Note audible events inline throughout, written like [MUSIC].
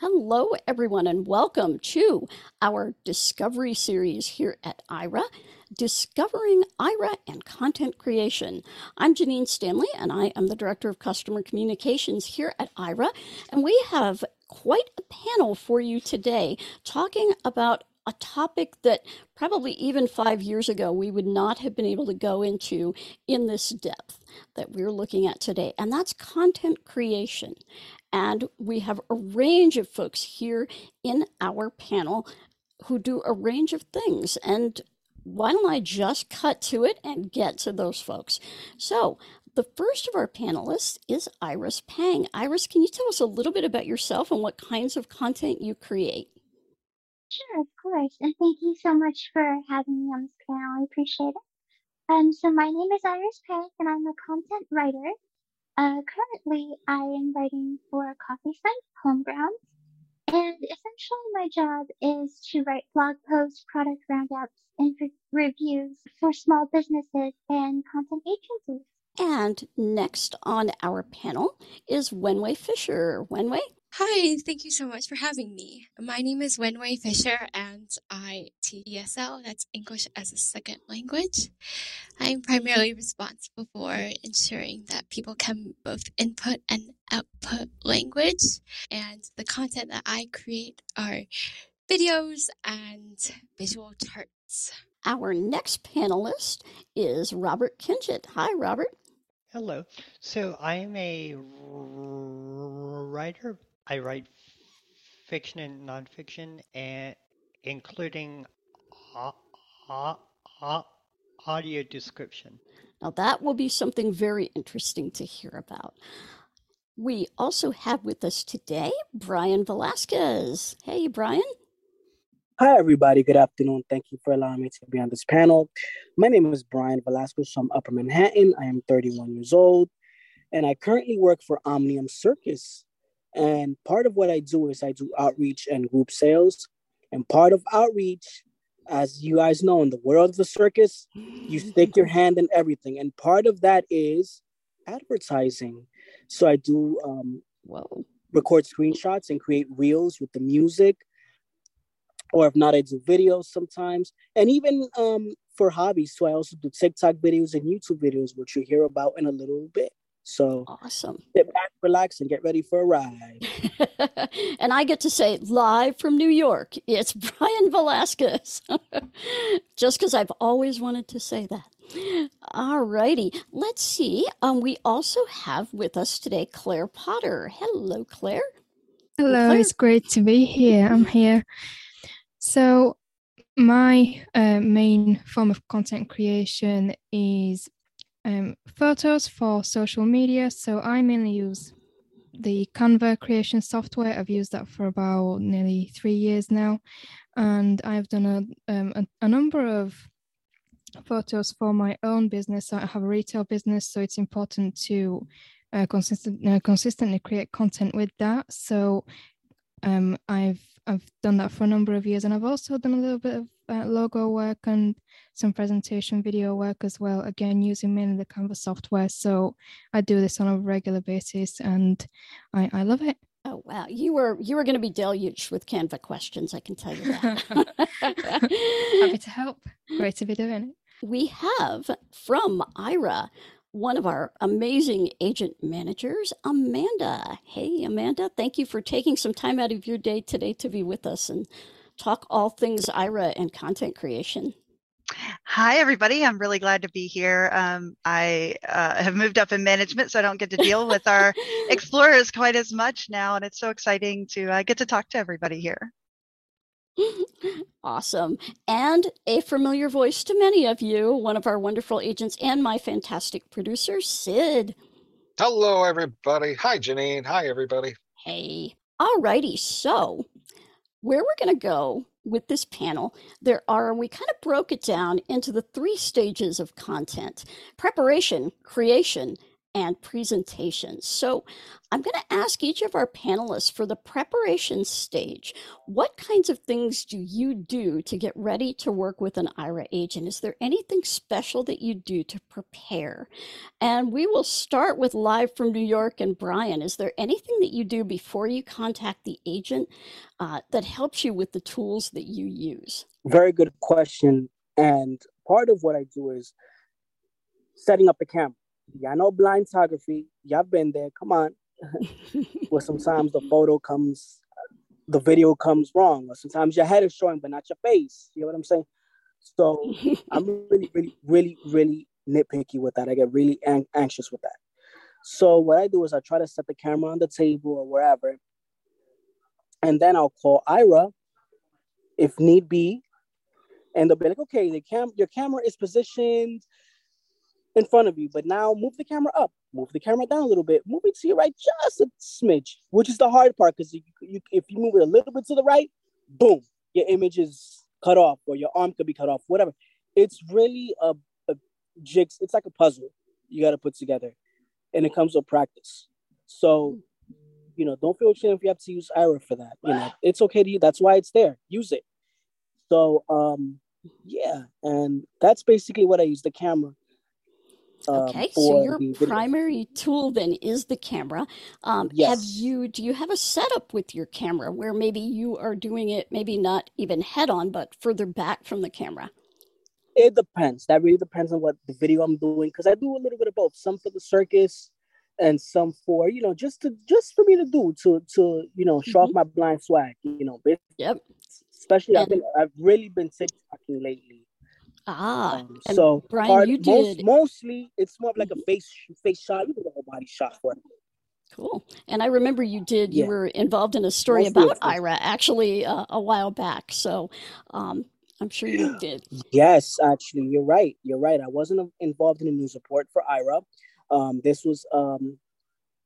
Hello, everyone, and welcome to our Discovery series here at Aira Discovering Aira and Content Creation. I'm Janine Stanley, and I am the Director of Customer Communications here at Aira, And we have quite a panel for you today talking about a topic that probably even five years ago we would not have been able to go into in this depth that we're looking at today, and that's content creation. And we have a range of folks here in our panel who do a range of things. And why don't I just cut to it and get to those folks? So, the first of our panelists is Iris Pang. Iris, can you tell us a little bit about yourself and what kinds of content you create? Sure, of course. And thank you so much for having me on this panel. I appreciate it. Um, so my name is Iris Pang, and I'm a content writer uh, currently, I am writing for coffee site, Homegrounds, and essentially my job is to write blog posts, product roundups, and re- reviews for small businesses and content agencies. And next on our panel is Wenwei Fisher. Wenwei, Hi, thank you so much for having me. My name is Wenwei Fisher and I teach ESL, that's English as a Second Language. I'm primarily responsible for ensuring that people can both input and output language, and the content that I create are videos and visual charts. Our next panelist is Robert Kinget. Hi, Robert. Hello. So I am a writer I write fiction and nonfiction, and including uh, uh, uh, audio description. Now, that will be something very interesting to hear about. We also have with us today Brian Velasquez. Hey, Brian. Hi, everybody. Good afternoon. Thank you for allowing me to be on this panel. My name is Brian Velasquez from Upper Manhattan. I am 31 years old, and I currently work for Omnium Circus, and part of what I do is I do outreach and group sales. And part of outreach, as you guys know, in the world of the circus, you [LAUGHS] stick your hand in everything. And part of that is advertising. So I do um, well record screenshots and create reels with the music. Or if not, I do videos sometimes. And even um, for hobbies, so I also do TikTok videos and YouTube videos, which you hear about in a little bit. So awesome. Sit back, relax, and get ready for a ride. [LAUGHS] and I get to say live from New York, it's [LAUGHS] Brian Velasquez. [LAUGHS] Just because I've always wanted to say that. All righty. Let's see. Um, we also have with us today Claire Potter. Hello, Claire. Hello, Claire. it's great to be here. I'm here. So, my uh, main form of content creation is um, photos for social media. So I mainly use the Canva creation software. I've used that for about nearly three years now, and I've done a um, a, a, number of photos for my own business. I have a retail business, so it's important to uh, consistent, uh, consistently create content with that. So um, I've I've done that for a number of years, and I've also done a little bit of uh, logo work and some presentation video work as well. Again, using mainly the Canva software. So I do this on a regular basis, and I, I love it. Oh wow, you were you were going to be deluged with Canva questions. I can tell you that. [LAUGHS] Happy to help. Great to be doing it. We have from Aira one of our amazing agent managers, Amanda. Hey, Amanda, thank you for taking some time out of your day today to be with us and talk all things Aira and content creation. Hi, everybody. I'm really glad to be here. Um, I uh, have moved up in management, so I don't get to deal with our [LAUGHS] explorers quite as much now. And it's so exciting to uh, get to talk to everybody here. Awesome. And a familiar voice to many of you, one of our wonderful agents and my fantastic producer, Sid. Hello, everybody. Hi, Janine. Hi, everybody. Hey. All righty. So, where we're going to go with this panel, there are, we kind of broke it down into the three stages of content preparation, creation, and presentations. So I'm going to ask each of our panelists for the preparation stage, what kinds of things do you do to get ready to work with an Aira agent? Is there anything special that you do to prepare? And we will start with live from New York and Brian. Is there anything that you do before you contact the agent uh, that helps you with the tools that you use? Very good question. And part of what I do is setting up the camera. Y'all know blind photography. Y'all been there. Come on. [LAUGHS] Where sometimes the photo comes, the video comes wrong, or sometimes your head is showing but not your face. You know what I'm saying? So [LAUGHS] I'm really, really, really, really nitpicky with that. I get really an- anxious with that. So what I do is I try to set the camera on the table or wherever, and then I'll call Aira if need be, and they'll be like, "Okay, the cam, your camera is positioned in front of you, but now move the camera up, move the camera down a little bit, move it to your right just a smidge, which is the hard part because you, you, if you move it a little bit to the right, boom, your image is cut off or your arm could be cut off, whatever. It's really a, a jigs, it's like a puzzle you got to put together, and it comes with practice. So, you know, don't feel ashamed if you have to use Aira for that. You know, [SIGHS] it's okay to. That's why it's there. Use it. So, um, yeah, and that's basically what I use the camera. Um, okay, so your primary tool then is the camera. Um, yes. Have you? Do you have a setup with your camera where maybe you are doing it, maybe not even head on, but further back from the camera? It depends. That really depends on what the video I'm doing because I do a little bit of both. Some for the circus, and some for you know just to just for me to do to to you know show mm-hmm. off my blind swag. You know, yep. Especially and, I've been I've really been TikToking lately. Ah, um, so Brian, part, you did mostly it's more of like a mm-hmm. face face shot, you do a whole body shot for it. Cool. And I remember you did. You yeah. were involved in a story mostly about Aira actually uh, a while back. So um, I'm sure you [GASPS] did. Yes, actually, you're right. You're right. I wasn't involved in a news report for Aira. Um, this was um,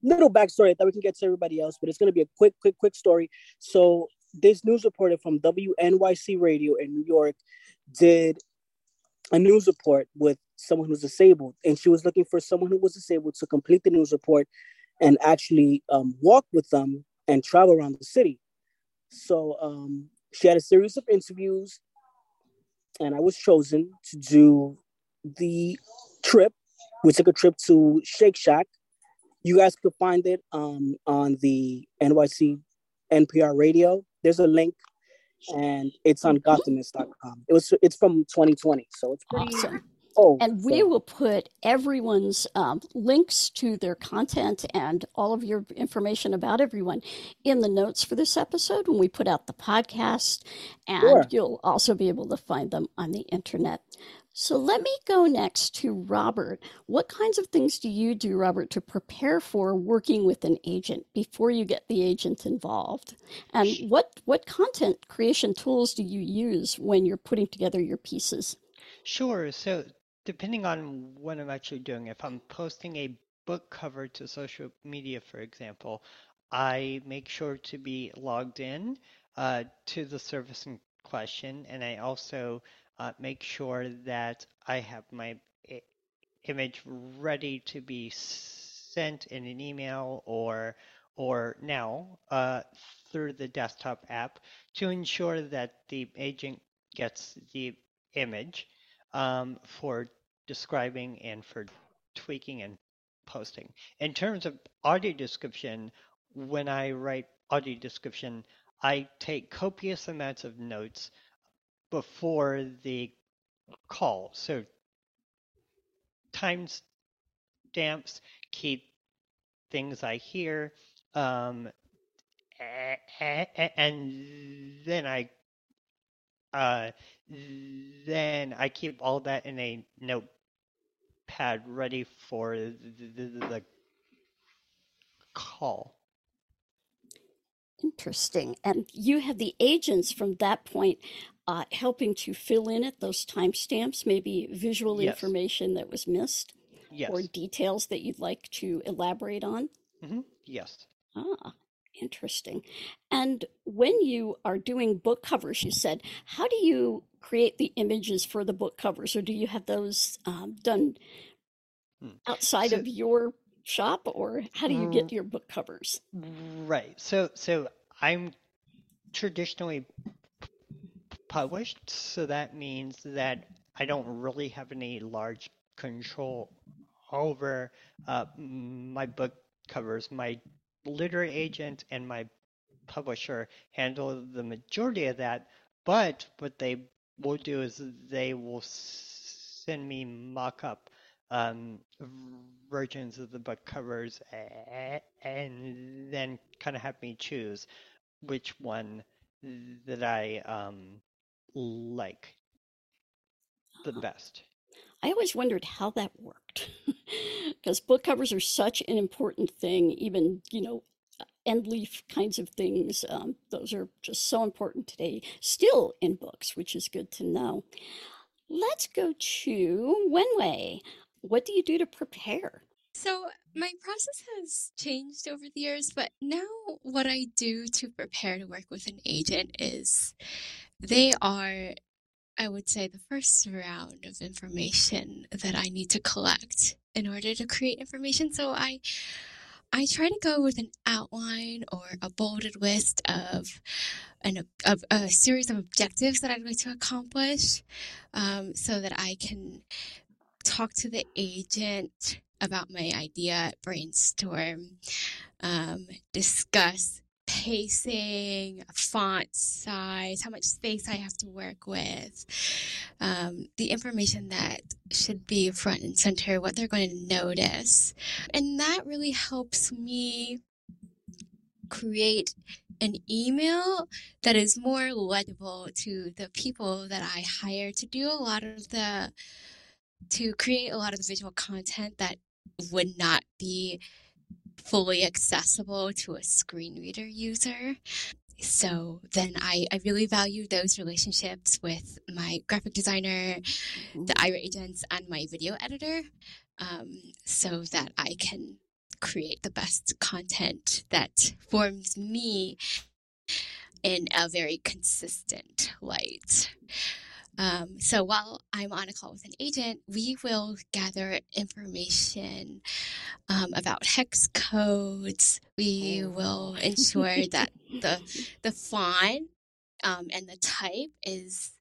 little backstory that we can get to everybody else, but it's going to be a quick, quick, quick story. So this news reporter from WNYC Radio in New York did a news report with someone who's disabled, and she was looking for someone who was disabled to complete the news report and actually um, walk with them and travel around the city. So um, she had a series of interviews, and I was chosen to do the trip. We took a trip to Shake Shack. You guys could find it um, on the NYC NPR radio. There's a link and it's on gothamist.com. It was it's from 2020, so it's pretty awesome. Oh, and we so. will put everyone's um, links to their content and all of your information about everyone in the notes for this episode when we put out the podcast. And sure. you'll also be able to find them on the internet. So let me go next to Robert. What kinds of things do you do, Robert, to prepare for working with an agent before you get the agent involved? And what what content creation tools do you use when you're putting together your pieces? Sure. So depending on what I'm actually doing, if I'm posting a book cover to social media, for example, I make sure to be logged in uh, to the service in question, and I also uh, make sure that I have my image ready to be sent in an email or or now uh, through the desktop app to ensure that the agent gets the image um, for describing and for tweaking and posting. In terms of audio description, when I write audio description, I take copious amounts of notes before the call. So time stamps keep things I hear, um, and then I uh, then I keep all that in a notepad ready for the, the, the call. Interesting. And you have the agents from that point uh, helping to fill in at those timestamps, maybe visual yes. information that was missed yes. or details that you'd like to elaborate on? Mm-hmm. Yes. Ah, interesting. And when you are doing book covers, you said, how do you create the images for the book covers, or do you have those um, done hmm. outside so, of your shop, or how do you get your book covers? Right. So so I'm traditionally published, so that means that I don't really have any large control over uh, my book covers. My literary agent and my publisher handle the majority of that, but what they will do is they will send me mock-up um, versions of the book covers and then kind of have me choose which one that I um, like the best. I always wondered how that worked [LAUGHS] because book covers are such an important thing, even, you know, end leaf kinds of things. Um, those are just so important today, still in books, which is good to know. Let's go to Wenwei. What do you do to prepare? So, my process has changed over the years, but now what I do to prepare to work with an agent is they are, I would say, the first round of information that I need to collect in order to create information. So, I I try to go with an outline or a bolded list of an of a series of objectives that I'd like to accomplish, um, so that I can talk to the agent about my idea, brainstorm, um, discuss pacing, font size, how much space I have to work with, um, the information that should be front and center, what they're going to notice. And that really helps me create an email that is more legible to the people that I hire to do a lot of the to create a lot of the visual content that would not be fully accessible to a screen reader user. So then I, I really value those relationships with my graphic designer, the Aira agents, and my video editor um, so that I can create the best content that forms me in a very consistent light. Um, so while I'm on a call with an agent, we will gather information um, about hex codes. We oh. will ensure that the the font um, and the type is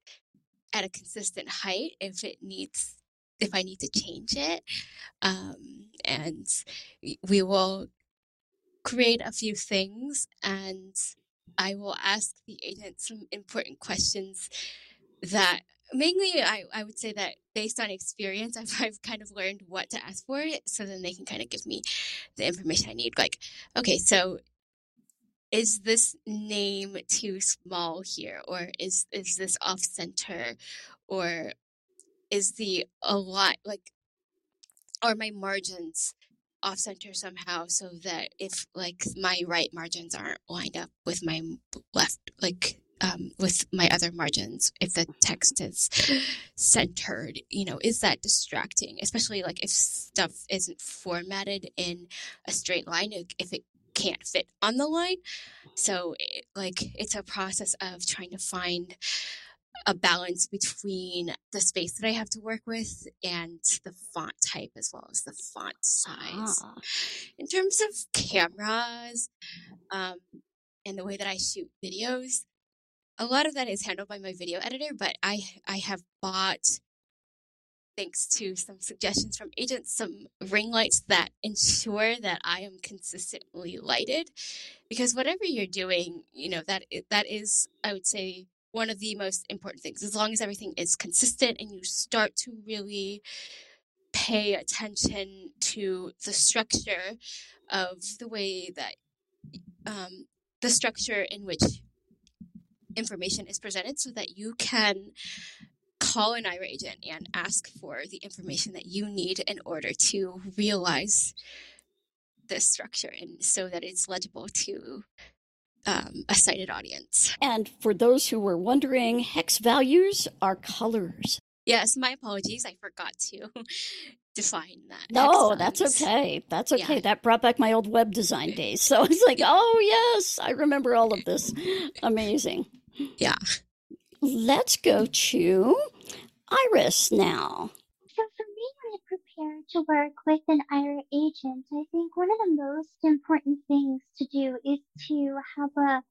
at a consistent height if it needs if I need to change it, um, and we will create a few things and I will ask the agent some important questions that mainly I, I would say that based on experience [LAUGHS] I've, I've kind of learned what to ask for it so then they can kind of give me the information i need. Like okay so is this name too small here or is is this off center or is the a lot like are my margins off center somehow so that if like my right margins aren't lined up with my left like um, with my other margins if the text is centered you know is that distracting especially like if stuff isn't formatted in a straight line if it can't fit on the line so it, like it's a process of trying to find a balance between the space that I have to work with and the font type as well as the font size. Ah. In terms of cameras um, and the way that I shoot videos, a lot of that is handled by my video editor, but I I have bought thanks to some suggestions from agents some ring lights that ensure that I am consistently lighted. Because whatever you're doing, you know, that that is I would say one of the most important things. As long as everything is consistent and you start to really pay attention to the structure of the way that um, the structure in which information is presented so that you can call an Aira agent and ask for the information that you need in order to realize this structure and so that it's legible to um, a sighted audience. And for those who were wondering, hex values are colors. Yes, my apologies. I forgot to [LAUGHS] define that. No, that's okay. That's okay. Yeah. That brought back my old web design [LAUGHS] days. So it's like, oh, yes, I remember all of this. Amazing. Yeah. Let's go to Iris now. So for me, when I prepare to work with an Aira agent, I think one of the most important things to do is to have a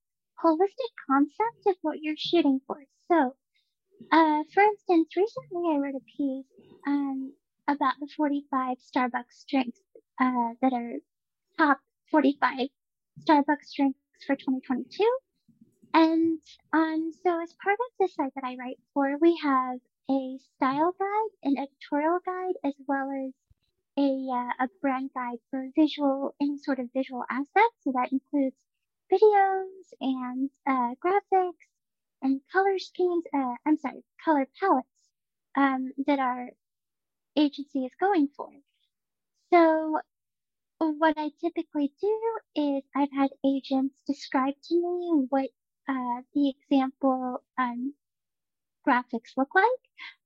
holistic concept of what you're shooting for. So, uh, for instance, recently I wrote a piece um, about the 45 Starbucks drinks uh, that are top 45 Starbucks drinks for 2022. And um, so, as part of the site that I write for, we have a style guide, an editorial guide, as well as a, uh, a brand guide for visual, any sort of visual assets. So that includes videos and uh, graphics and color schemes. Uh, I'm sorry, color palettes um, that our agency is going for. So what I typically do is I've had agents describe to me what uh, the example um, graphics look like.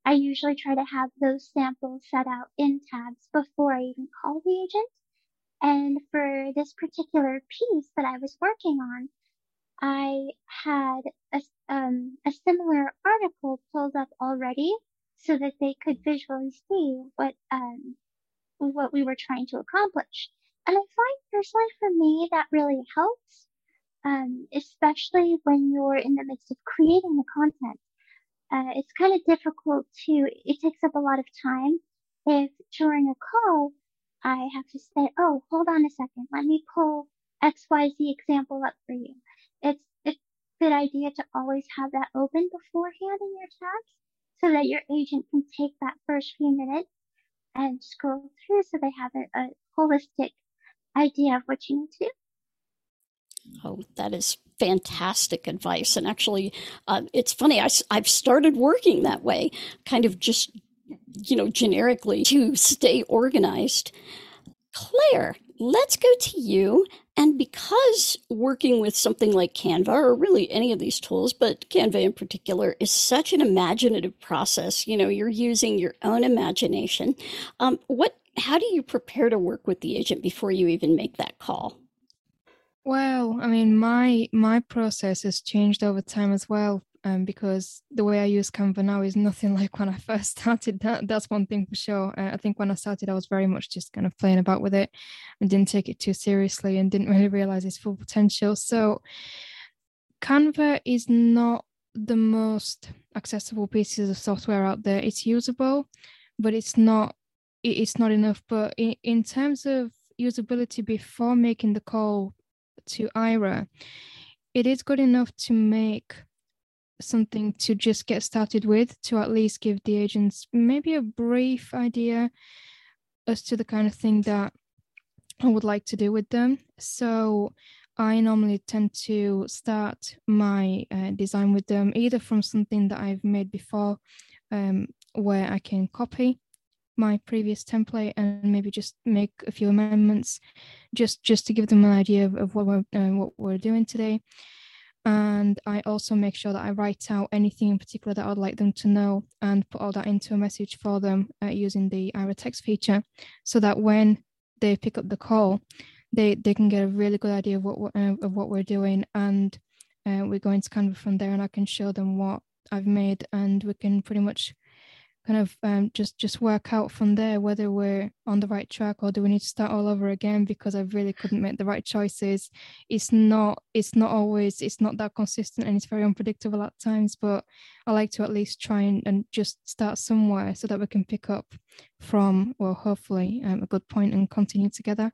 I usually try to have those samples set out in tabs before I even call the agent. And for this particular piece that I was working on, I had a, um, a similar article pulled up already so that they could visually see what um, what we were trying to accomplish. And I find personally for me that really helps, um, especially when you're in the midst of creating the content. Uh, it's kind of difficult to, it takes up a lot of time if during a call I have to say, oh, hold on a second, let me pull XYZ example up for you. It's, it's a good idea to always have that open beforehand in your tabs so that your agent can take that first few minutes and scroll through so they have a, a holistic idea of what you need to do. Oh, that is fantastic advice. And actually, uh, it's funny, I, I've started working that way, kind of just, you know, generically to stay organized. Claire, let's go to you. And because working with something like Canva, or really any of these tools, but Canva in particular, is such an imaginative process, you know, you're using your own imagination. Um, what, how do you prepare to work with the agent before you even make that call? Well, I mean, my my process has changed over time as well. Um, because the way I use Canva now is nothing [LAUGHS] like when I first started. That that's one thing for sure. Uh, I think when I started, I was very much just kind of playing about with it and didn't take it too seriously and didn't [LAUGHS] really realize its full potential. So, Canva is not the most accessible pieces of software out there. It's usable, but it's not it's not enough. But in, in terms of usability before making the call to Aira, it is good enough to make something to just get started with to at least give the agents maybe a brief idea as to the kind of thing that I would like to do with them. So I normally tend to start my uh, design with them either from something that I've made before um, where I can copy my previous template and maybe just make a few amendments just just to give them an idea of, of what we're uh, what we're doing today. And I also make sure that I write out anything in particular that I'd like them to know and put all that into a message for them uh, using the Aira text feature so that when they pick up the call they they can get a really good idea of what uh, of what we're doing. And uh, we're going to kind of from there and I can show them what I've made and we can pretty much kind of um, just just work out from there whether we're on the right track or do we need to start all over again because I really couldn't make the right choices. It's not it's not always it's not that consistent and it's very unpredictable at times. But I like to at least try and, and just start somewhere so that we can pick up from well hopefully um, a good point and continue together.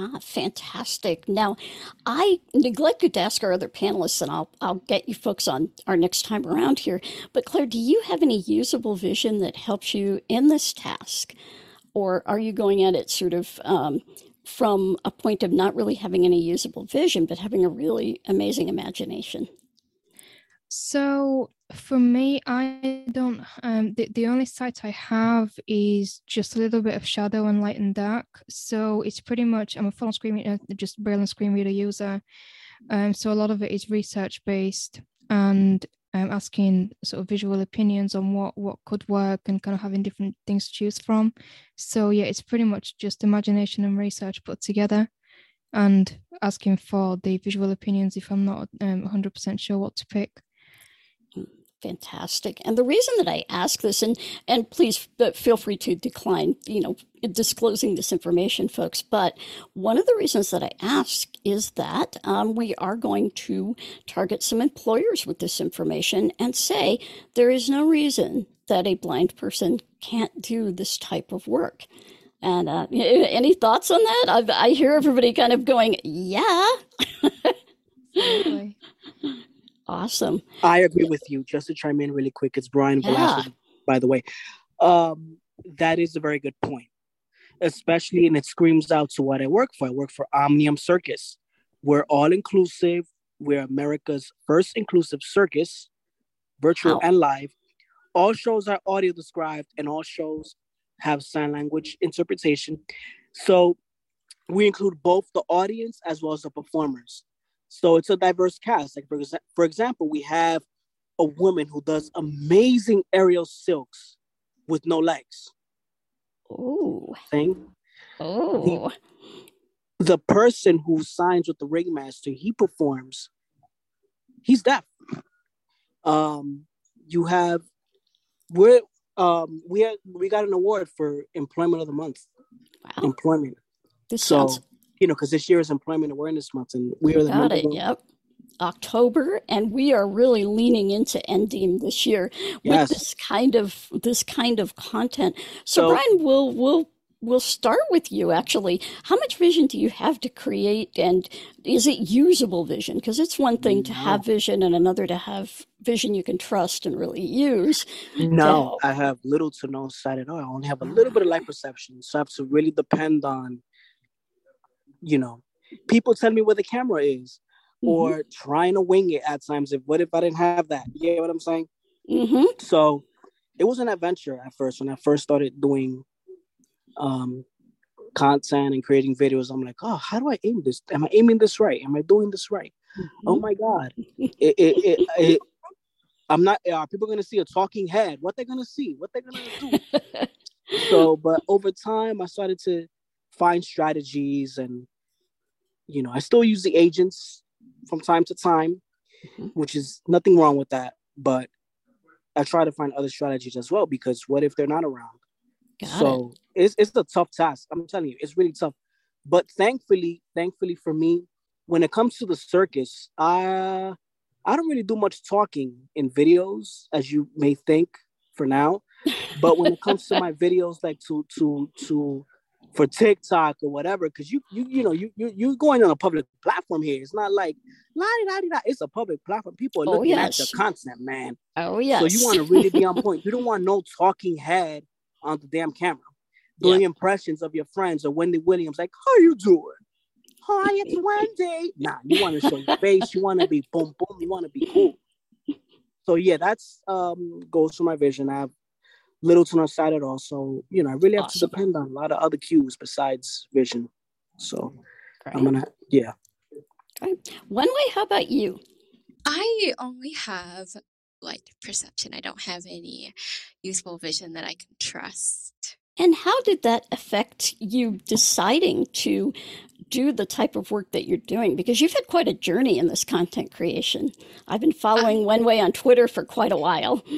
Ah, fantastic. Now, I neglected to ask our other panelists, and I'll, I'll get you folks on our next time around here. But, Claire, do you have any usable vision that helps you in this task? Or are you going at it sort of um, from a point of not really having any usable vision, but having a really amazing imagination? So, for me, I don't. Um, the the only site I have is just a little bit of shadow and light and dark. So it's pretty much I'm a full screen reader, just Braille screen reader user. Um, so a lot of it is research based and um, asking sort of visual opinions on what what could work and kind of having different things to choose from. So yeah, it's pretty much just imagination and research put together, and asking for the visual opinions if I'm not um, 100% sure what to pick. Fantastic. And the reason that I ask this, and and please uh, feel free to decline, you know, disclosing this information, folks. But one of the reasons that I ask is that um, we are going to target some employers with this information and say there is no reason that a blind person can't do this type of work. And uh, [LAUGHS] any thoughts on that? I, I hear everybody kind of going, "Yeah." [LAUGHS] Awesome. I agree with you. Just to chime in really quick, it's Brian Yeah. Velasquez, by the way. Um, that is a very good point, especially, and it screams out to what I work for. I work for Omnium Circus. We're all inclusive. We're America's first inclusive circus, virtual Wow. and live. All shows are audio described, and all shows have sign language interpretation. So we include both the audience as well as the performers. So it's a diverse cast. Like for, exa- for example, we have a woman who does amazing aerial silks with no legs. Oh, Thing. oh, The person who signs with the ringmaster, he performs. He's deaf. Um, you have we're um we had we got an award for employment of the month. wow. Employment. This So sounds you know, because this year is Employment Awareness Month, and we are the got it. one. Yep. October, and we are really leaning into NDEAM this year with Yes. this kind of this kind of content. So, So- Brian, we'll we'll we'll start with you. Actually, how much vision do you have to create, and is it usable vision? Because it's one thing to have vision, and another to have vision you can trust and really use. No, I have little to no sight at all. I only have a little bit of light perception, so I have to really depend on, you know, people tell me where the camera is, or trying to wing it at times. If what if I didn't have that? You get what I'm saying? Mm-hmm. So it was an adventure at first when I first started doing um content and creating videos. I'm like, oh, how do I aim this? Am I aiming this right? Am I doing this right? Oh my god! It, it, it, I'm not. Are people gonna see a talking head? What they're gonna see? What they're gonna do? [LAUGHS] so, but over time, I started to find strategies, and you know, I still use the agents from time to time, Mhm. which is nothing wrong with that. But I try to find other strategies as well because what if they're not around? Got it. so it's it's a tough task. I'm telling you, it's really tough. But thankfully, thankfully for me, when it comes to the circus, I I don't really do much talking in videos, as you may think for now. But when it comes to my [LAUGHS] videos, like to to to for TikTok or whatever, because you you you know you you you're going on a public platform here. It's not like la di da. It's a public platform. People are Oh, looking yes. at your content, man. Oh yes. So you want to really be on [LAUGHS] point. You don't want no talking head on the damn camera doing impressions of your friends or Wendy Williams, like, how you doing? Hi, it's Wendy. Nah, you want to show your face. You want to be boom boom. You want to be cool. So yeah, that's um goes to my vision. I have little to no sight at all. So you know, I really have Awesome. to depend on a lot of other cues besides vision. So I'm gonna yeah. Wenwei. How about you? I only have light perception. I don't have any useful vision that I can trust. And how did that affect you deciding to do the type of work that you're doing? Because you've had quite a journey in this content creation. I've been following Wenwei on Twitter for quite a while. [LAUGHS]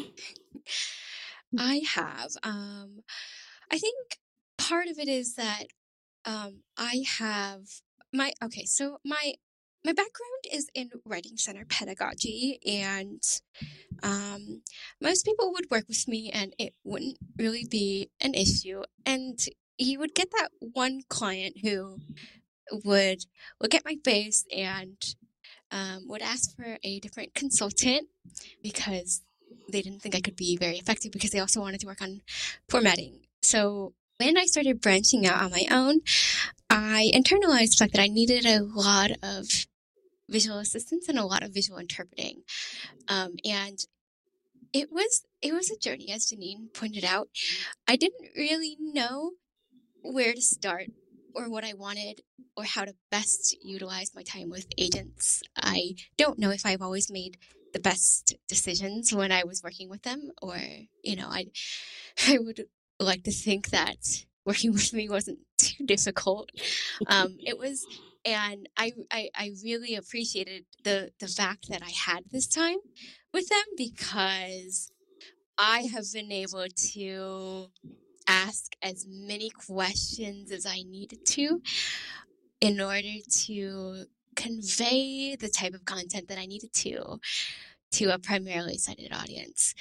I have. Um, I think part of it is that um, I have my okay. So my my background is in writing center pedagogy, and um, most people would work with me, and it wouldn't really be an issue. And you would get that one client who would look at my face and um, would ask for a different consultant because they didn't think I could be very effective because they also wanted to work on formatting. So when I started branching out on my own, I internalized the fact that I needed a lot of visual assistance and a lot of visual interpreting. Um, and it was it was a journey, as Janine pointed out. I didn't really know where to start or what I wanted or how to best utilize my time with agents. I don't know if I've always made the best decisions when I was working with them, or you know, I [LAUGHS] I would like to think that working [LAUGHS] with me wasn't [LAUGHS] too difficult. Um, it was and I, I I really appreciated the the fact that I had this time with them because I have been able to ask as many questions as I needed to in order to convey the type of content that I needed to to a primarily sighted audience.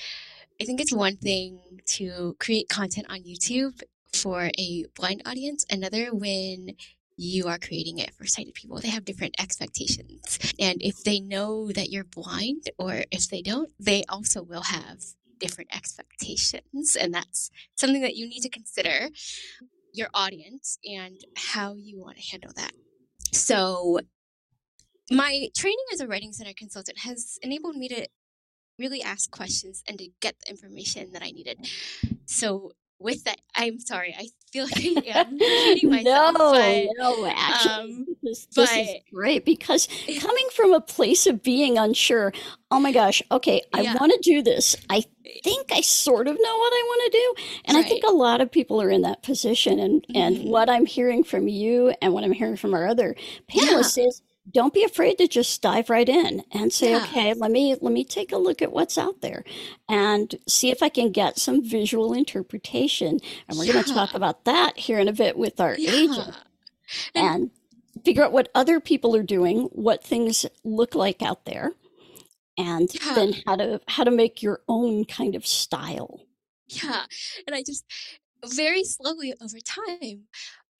I think it's one thing to create content on YouTube for a blind audience, another when you are creating it for sighted people. They have different expectations. And if they know that you're blind or if they don't, they also will have different expectations. And that's something that you need to consider your audience and how you want to handle that. So, my training as a Writing Center consultant has enabled me to really ask questions and to get the information that I needed. So, with that, I'm sorry. I feel like I am [LAUGHS] repeating myself. no, but, no, actually, um, this, this but- is great because [LAUGHS] coming from a place of being unsure, oh my gosh, okay, I Yeah. want to do this. I think I sort of know what I want to do. And I think a lot of people are in that position. And, and Mhm. what I'm hearing from you and what I'm hearing from our other panelists is don't be afraid to just dive right in and say, Yeah. okay, let me let me take a look at what's out there and see if I can get some visual interpretation. And we're going to talk about that here in a bit with our agent yeah. and figure out what other people are doing, what things look like out there, and Yeah. then how to how to make your own kind of style. Yeah. And I just very slowly over time,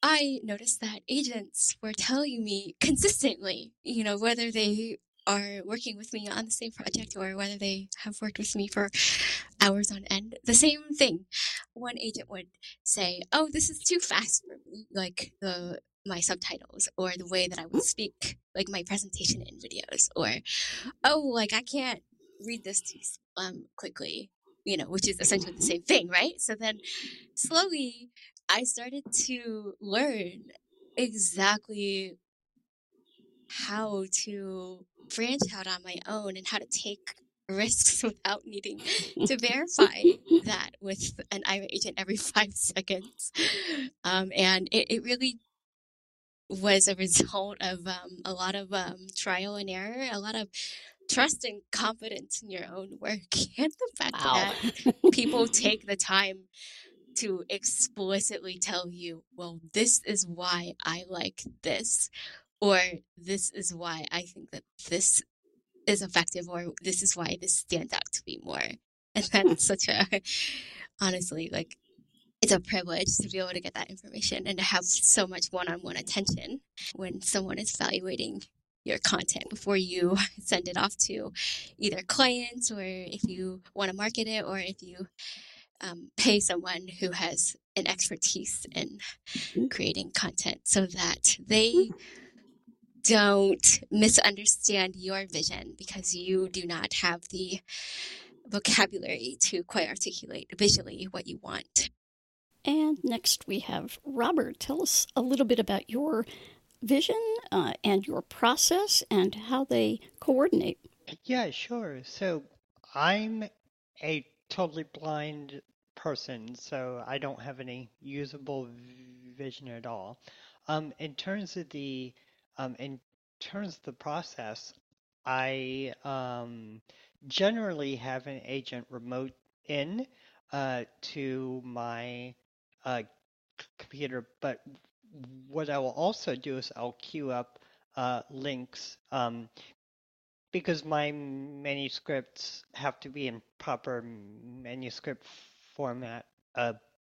I noticed that agents were telling me consistently, you know, whether they are working with me on the same project or whether they have worked with me for hours on end, the same thing. One agent would say, "Oh, this is too fast for me," like the my subtitles or the way that I would speak, like my presentation in videos, or "Oh, like I can't read this too um quickly." You know, which is essentially the same thing, right? So then slowly I started to learn exactly how to branch out on my own and how to take risks [LAUGHS] without needing to verify that with an Aira agent every [LAUGHS] five seconds. Um, and it, it really was a result of um, a lot of um, trial and error, a lot of trust and confidence in your own work, [LAUGHS] and the fact Wow. that people take the time to explicitly tell you, well, this is why I like this, or this is why I think that this is effective, or this is why this stands out to me more. And [LAUGHS] that's such a, honestly, like, it's a privilege to be able to get that information and to have so much one on one attention when someone is evaluating your content before you [LAUGHS] send it off to either clients or if you want to market it or if you um, pay someone who has an expertise in creating content so that they don't misunderstand your vision because you do not have the vocabulary to quite articulate visually what you want. And next we have Robert. Tell us a little bit about your vision uh, and your process and how they coordinate. Yeah, sure. So I'm a totally blind person, so I don't have any usable vision at all. Um, in terms of the um, in terms of the process, I um, generally have an agent remote in uh, to my uh, computer, but what I will also do is I'll queue up uh, links um, because my manuscripts have to be in proper manuscript format. Uh,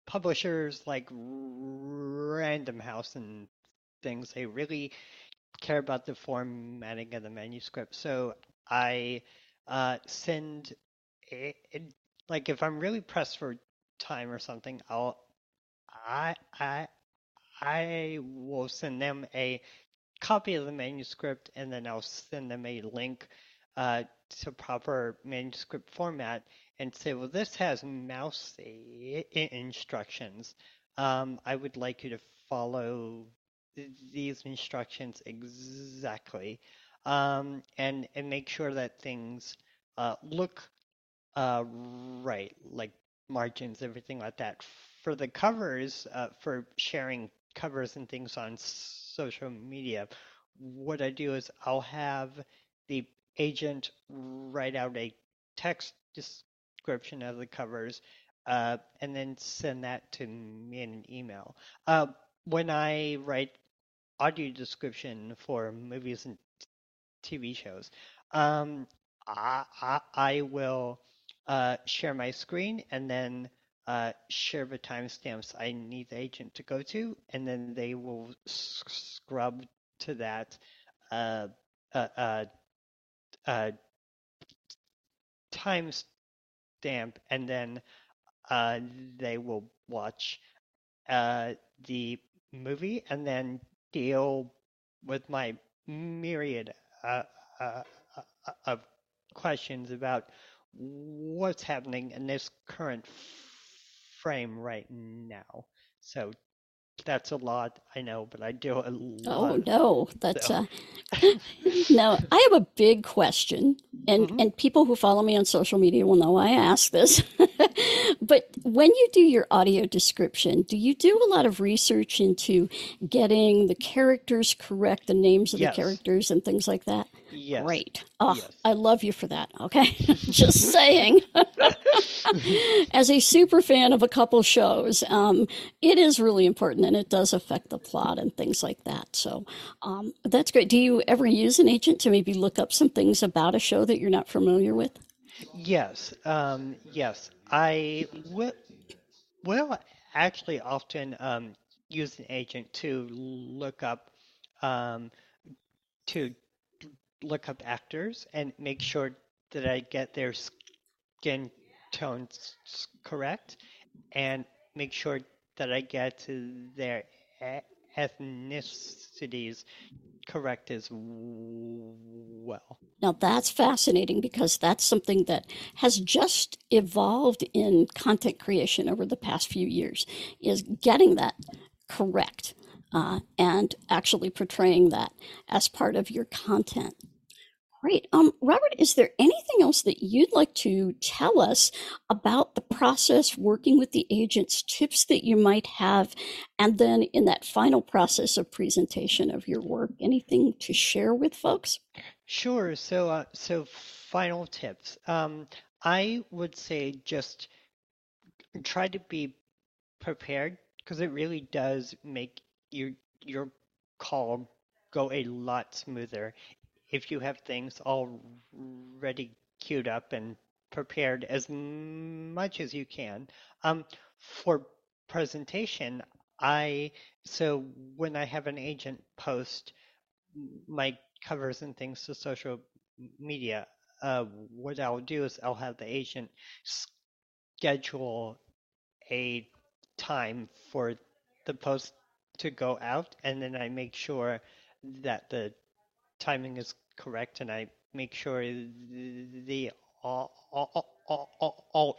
publishers like Random House and things, they really care about the formatting of the manuscript. So I uh, send, a, it, like if I'm really pressed for time or something, I'll I I I will send them a copy of the manuscript and then I'll send them a link uh, to proper manuscript format and say, well, this has mouse i- i- instructions. Um, I would like you to follow th- these instructions exactly um, and, and make sure that things uh, look uh, right, like margins, everything like that. For the covers, uh, for sharing covers and things on social media, what I do is I'll have the agent write out a text description of the covers, uh, and then send that to me in an email. Uh, when I write audio description for movies and TV shows, um, I, I, I will uh, share my screen and then uh, share the timestamps I need the agent to go to, and then they will scrub to that uh, uh, uh, uh, timestamp, and then uh, they will watch uh, the movie and then deal with my myriad uh, uh, uh, of questions about what's happening in this current frame right now. So that's a lot, I know, but I do a lot. Oh no, that's so. uh, [LAUGHS] no. I have a big question, and mm-hmm. and people who follow me on social media will know I ask this. [LAUGHS] but when you do your audio description, do you do a lot of research into getting the characters correct, the names of yes. the characters, and things like that? Yes. Great. Oh, yes. I love you for that. Okay. [LAUGHS] Just saying. [LAUGHS] As a super fan of a couple shows, um, it is really important and it does affect the plot and things like that. So um, that's great. Do you ever use an agent to maybe look up some things about a show that you're not familiar with? Yes. Um, yes. I will, will actually often um, use an agent to look up um, to look up actors and make sure that I get their skin tones correct and make sure that I get their ethnicities correct as well. Now that's fascinating because that's something that has just evolved in content creation over the past few years is getting that correct uh, and actually portraying that as part of your content. Great. Um, Robert, is there anything else that you'd like to tell us about the process working with the agents, tips that you might have, and then in that final process of presentation of your work, anything to share with folks? Sure. So, uh, so final tips. Um, I would say just try to be prepared because it really does make your your call go a lot smoother if you have things already queued up and prepared as much as you can. Um, for presentation, I so when I have an agent post my covers and things to social media, uh, what I'll do is I'll have the agent schedule a time for the post to go out, and then I make sure that the timing is correct, and I make sure the all, all, all, all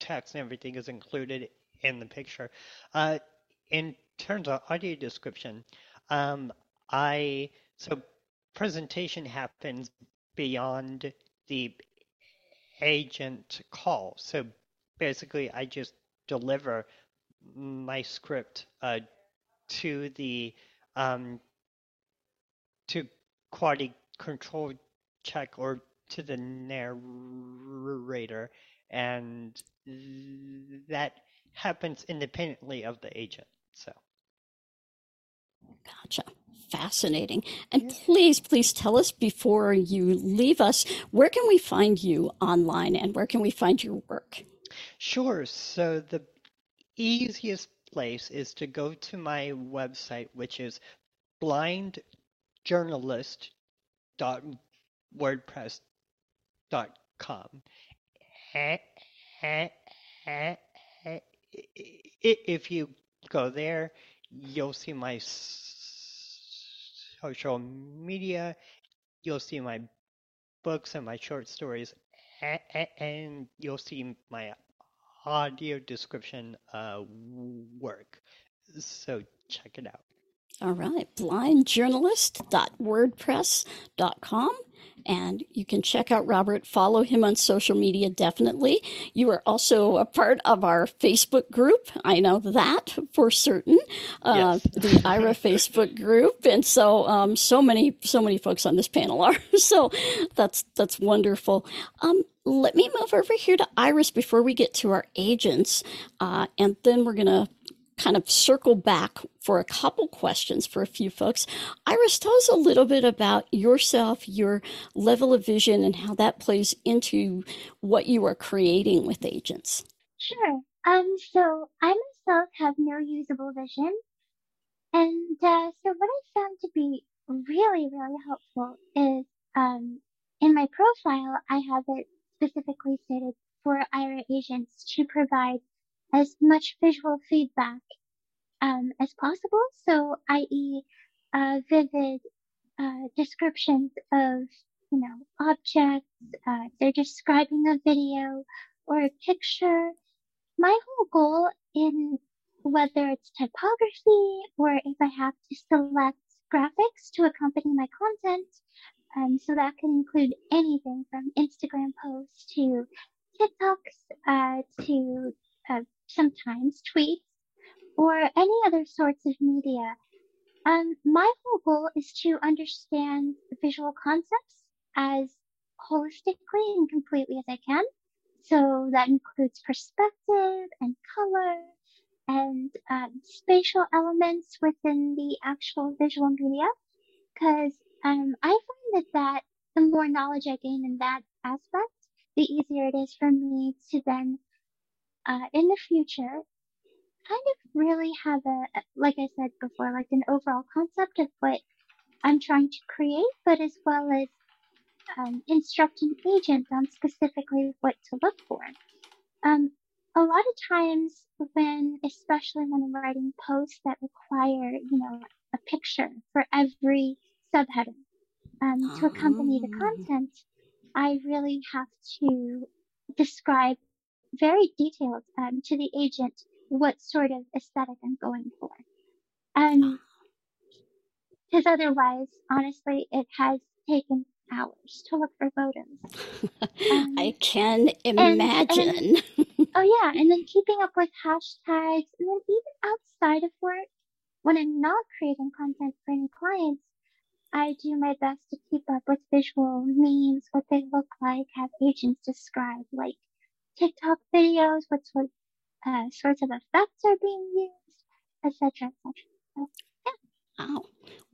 text and everything is included in the picture. Uh, in terms of audio description, um, I so presentation happens beyond the agent call. So basically, I just deliver my script uh, to the um, to quality control check or to the narrator, and that happens independently of the agent. So. Gotcha. Fascinating. And please, please tell us before you leave us, where can we find you online and where can we find your work? Sure. So the easiest place is to go to my website, which is blindjournalist wordpress.com. If you go there, you'll see my social media, you'll see my books and my short stories, and you'll see my audio description uh, work. So check it out. All right, blindjournalist.wordpress.com. And you can check out Robert, follow him on social media, definitely. You are also a part of our Facebook group. I know that for certain. Uh, Yes. the Aira Facebook group. And so, um, so many, so many folks on this panel are. [LAUGHS] So that's, that's wonderful. Um, let me move over here to Iris before we get to our agents. Uh, and then we're going to kind of circle back for a couple questions for a few folks. Iris, tell us a little bit about yourself, your level of vision, and how that plays into what you are creating with agents. Sure. Um, so I myself have no usable vision. And uh, so what I found to be really, really helpful is um, in my profile, I have it specifically stated for Aira agents to provide as much visual feedback um, as possible. So, i.e., uh, vivid uh, descriptions of, you know, objects, uh, they're describing a video or a picture. My whole goal in whether it's typography or if I have to select graphics to accompany my content, um, so that can include anything from Instagram posts to TikToks uh, to uh, sometimes tweets or any other sorts of media. Um, my whole goal is to understand visual concepts as holistically and completely as I can. So that includes perspective and color and um, spatial elements within the actual visual media. Because um, I find that, that the more knowledge I gain in that aspect, the easier it is for me to then, uh, in the future, kind of really have a, like I said before, like an overall concept of what I'm trying to create, but as well as um, instruct an agent on specifically what to look for. Um, a lot of times when, especially when I'm writing posts that require, you know, a picture for every subheader um, to accompany the Ah. content, I really have to describe very detailed um, to the agent what sort of aesthetic I'm going for. Um, because otherwise, honestly, it has taken hours to look for photos. [LAUGHS] Um, I can and- imagine. [LAUGHS] Oh yeah, and then keeping up with hashtags, and then even outside of work, when I'm not creating content for any clients, I do my best to keep up with visual memes, what they look like, have agents describe like TikTok videos, what sort, uh, sorts of effects are being used, etc., etc. So, Wow.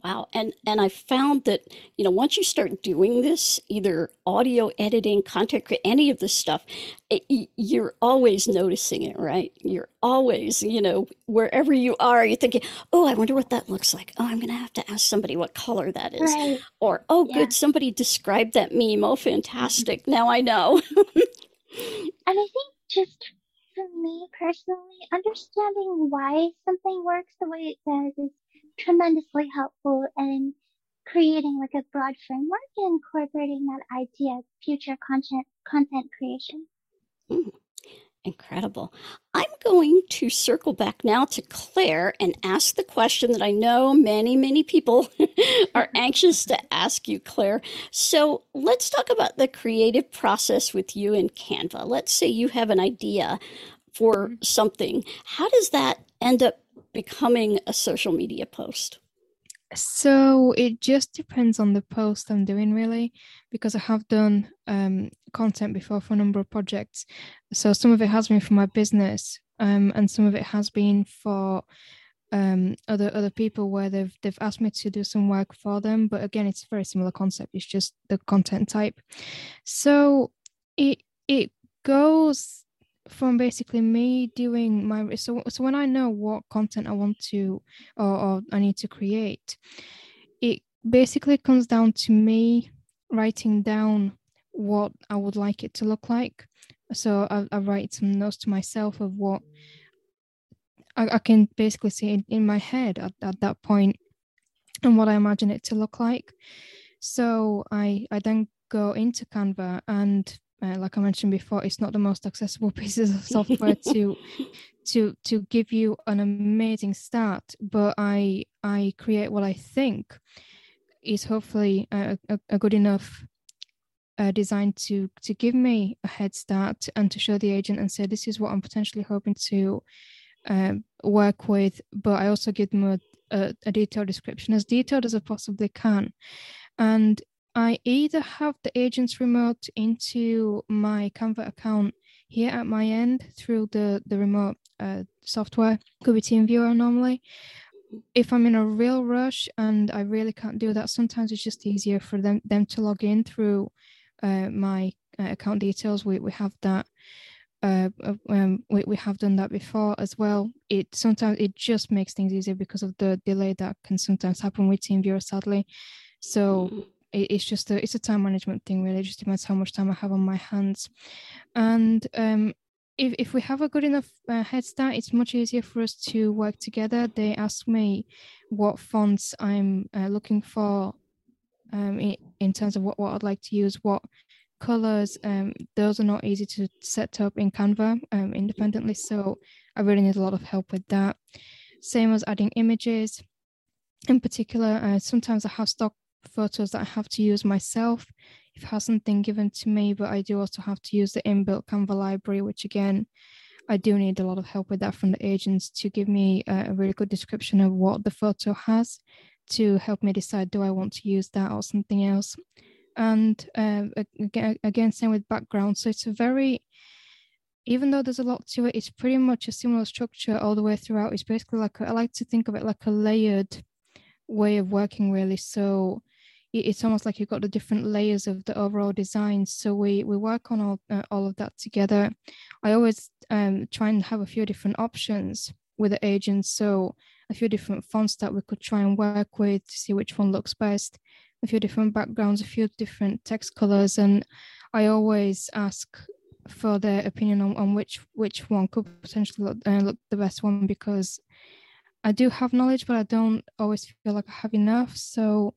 Wow. And and I found that, you know, once you start doing this, either audio editing, content, any of this stuff, it, you're always noticing it, right? You're always, you know, wherever you are, you're thinking, oh, I wonder what that looks like. Oh, I'm going to have to ask somebody what color that is. right. Or, oh, Yeah. good, somebody described that meme. Oh, fantastic. Now I know. [LAUGHS] And I think just for me personally, understanding why something works the way it does is tremendously helpful in creating like a broad framework and incorporating that idea of future content content creation. Hmm. Incredible. I'm going to circle back now to Claire and ask the question that I know many, many people [LAUGHS] are [LAUGHS] anxious to ask you, Claire. So let's talk about the creative process with you in Canva. Let's say you have an idea for mm-hmm. something. How does that end up becoming a social media post? So it just depends on the post I'm doing, really, because I have done um, content before for a number of projects. So some of it has been for my business, um, and some of it has been for um, other other people where they've they've asked me to do some work for them. But again, it's a very similar concept. It's just the content type. So it it goes from basically me doing my so so when I know what content I want to or, or I need to create, it basically comes down to me writing down what I would like it to look like. So I, I write some notes to myself of what I, I can basically see in, in my head at, at that point and what I imagine it to look like. So I I then go into Canva and uh, like I mentioned before, it's not the most accessible [LAUGHS] pieces of software [LAUGHS] to to to give you an amazing start. But I I create what I think is hopefully a, a, a good enough uh, design to to give me a head start and to show the agent and say this is what I'm potentially hoping to um, work with. But I also give them a, a, a detailed description as detailed as I possibly can, and I either have the agent's remote into my Canva account here at my end through the, the remote uh, software, could be TeamViewer normally. If I'm in a real rush and I really can't do that, sometimes it's just easier for them, them to log in through uh, my uh, account details. We, we have that. Uh, um, we, we have done that before as well. It sometimes it just makes things easier because of the delay that can sometimes happen with TeamViewer, sadly. So mm-hmm it's just a it's a time management thing really. It just depends how much time i have on my hands. And um if, if we have a good enough uh, head start it's much easier for us to work together. They ask me what fonts i'm uh, looking for um in, in terms of what, what i'd like to use what colors um those are not easy to set up in canva um independently. So i really need a lot of help with that. Same as adding images. In particular uh, sometimes i have stock photos that I have to use myself if it hasn't been given to me, but I do also have to use the inbuilt Canva library, which again, I do need a lot of help with that from the agents to give me a, really good description of what the photo has to help me decide do I want to use that or something else. And uh, again, again, same with background. So it's a very, even though there's a lot to it, it's pretty much a similar structure all the way throughout. It's basically like a, I like to think of it like a layered way of working, really. So it's almost like you've got the different layers of the overall design. So we we work on all uh, all of that together. I always um, try and have a few different options with the agents. So a few different fonts that we could try and work with to see which one looks best. A few different backgrounds, a few different text colors, and I always ask for their opinion on, on which which one could potentially look, uh, look the best one because I do have knowledge, but I don't always feel like I have enough. So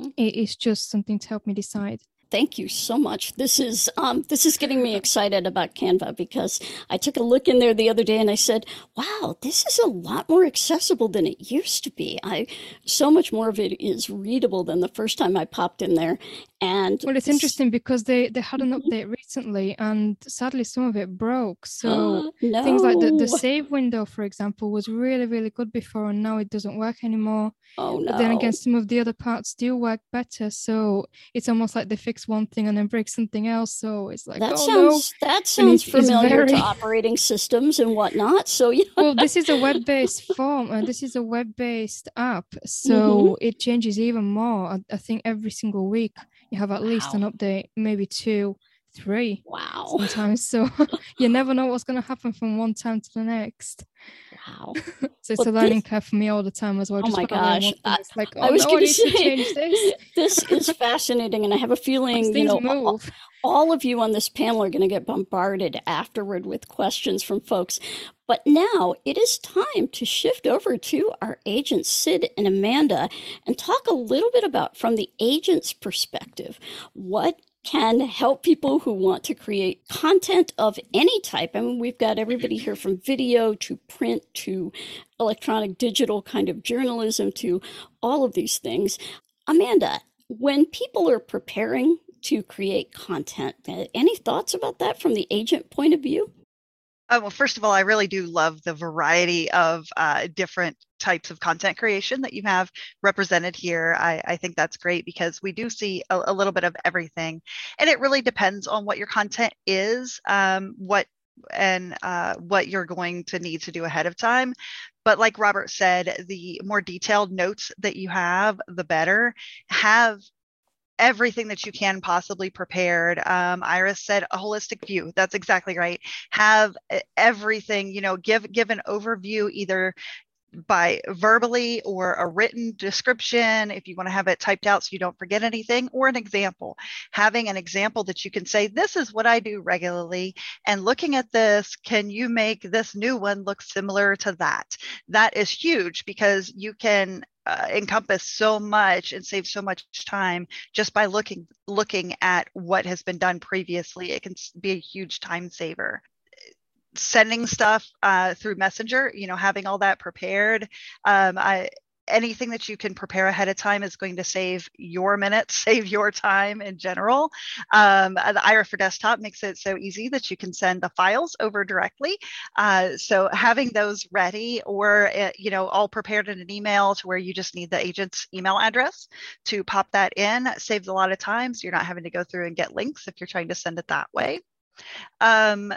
Mm-hmm. it is just something to help me decide thank you so much. This is um, this is getting me excited about Canva because I took a look in there the other day and I said, "Wow, this is a lot more accessible than it used to be." I so much more of it is readable than the first time I popped in there, and well, it's interesting because they they had an mm-hmm. update recently, and sadly some of it broke. So no. things like the, the save window, for example, was really really good before, and now it doesn't work anymore. Oh no! But then again, some of the other parts do work better. So it's almost like they fix one thing and then break something else. So it's like that oh, sounds no. that sounds familiar very... to [LAUGHS] operating systems and whatnot. So yeah. well, this is a [LAUGHS] web based form, and this is a web based app, so mm-hmm. it changes even more. I, I think every single week you have at wow. least an update, maybe two, three. Wow. Sometimes. So [LAUGHS] you never know what's going to happen from one time to the next. Wow. [LAUGHS] so it's well, a learning this... curve for me all the time as well. oh my gosh. I, like, oh, I was no, going to say, change this. [LAUGHS] this is fascinating. And I have a feeling, you know, all, all of you on this panel are going to get bombarded afterward with questions from folks. But now it is time to shift over to our agents, Sid and Amanda, and talk a little bit about, from the agent's perspective, what can help people who want to create content of any type. I mean, we've got everybody here from video to print to electronic digital kind of journalism to all of these things. Amanda, when people are preparing to create content, uh, any thoughts about that from the agent point of view? Uh, well, first of all, I really do love the variety of uh, different types of content creation that you have represented here. I, I think that's great because we do see a, a, little bit of everything, and it really depends on what your content is, um, what and uh, what you're going to need to do ahead of time. But like Robert said, the more detailed notes that you have, the better. Have everything that you can possibly prepared. Um, Iris said a holistic view. That's exactly right. Have everything, you know, give give an overview either by verbally or a written description if you want to have it typed out so you don't forget anything or an example having an example that you can say this is what i do regularly and looking at this can you make this new one look similar to that that is huge because you can uh, encompass so much and save so much time just by looking looking at what has been done previously it can be a huge time saver. Sending stuff uh, through messenger you know having all that prepared um, i anything that you can prepare ahead of time is going to save your minutes, [LAUGHS] save your time in general. Um, the Aira for Desktop makes it so easy that you can send the files over directly. Uh, so having those ready or, uh, you know, all prepared in an email to where you just need the agent's email address to pop that in saves a lot of times. You're not having to go through and get links if you're trying to send it that way. Um,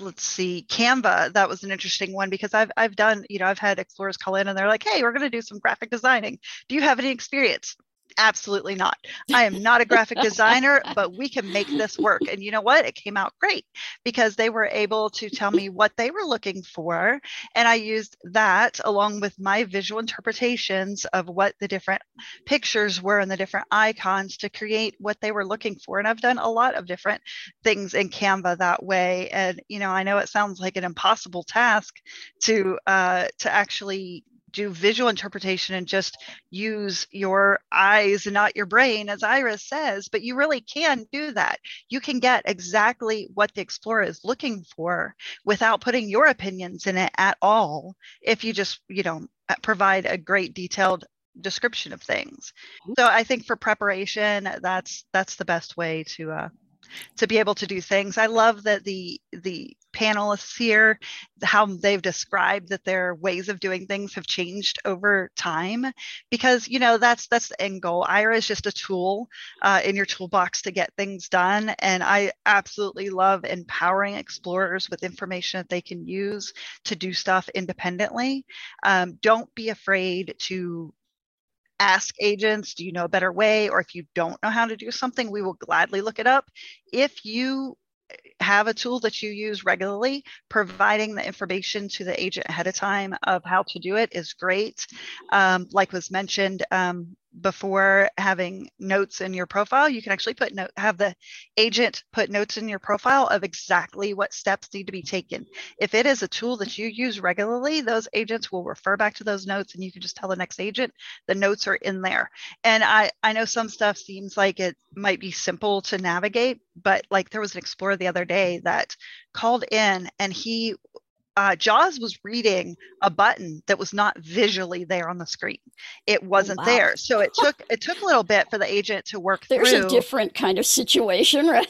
let's see canva that was an interesting one because i've i've done you know i've had explorers call in and they're like hey we're going to do some graphic designing. Do you have any experience absolutely not. I am not a graphic [LAUGHS] designer, but we can make this work. And you know what? It came out great because they were able to tell me what they were looking for. And I used that along with my visual interpretations of what the different pictures were and the different icons to create what they were looking for. And I've done a lot of different things in Canva that way. And, you know, I know it sounds like an impossible task to, uh, to actually do visual interpretation and just use your eyes and not your brain, as Iris says, but you really can do that. You can get exactly what the explorer is looking for without putting your opinions in it at all. If you just, you know, uh, provide a great detailed description of things. Mm-hmm. So I think for preparation, that's that's the best way to uh, to be able to do things. I love that the the panelists here how they've described that their ways of doing things have changed over time. Because you know that's that's the end goal. Aira is just a tool uh, in your toolbox to get things done. And i absolutely love empowering explorers with information that they can use to do stuff independently. Um, don't be afraid to ask agents, do you know a better way? Or if you don't know how to do something, we will gladly look it up. If you have a tool that you use regularly, providing the information to the agent ahead of time of how to do it is great. Um, like was mentioned, um, before having notes in your profile, you can actually put note, have the agent put notes in your profile of exactly what steps need to be taken. If it is a tool that you use regularly, those agents will refer back to those notes and you can just tell the next agent the notes are in there. And I, I know some stuff seems like it might be simple to navigate, but like there was an explorer the other day that called in and he uh, Jaws was reading a button that was not visually there on the screen. It wasn't oh, wow. there, so it took it took a little bit for the agent to work through. There's through. a different kind of situation, [LAUGHS] right?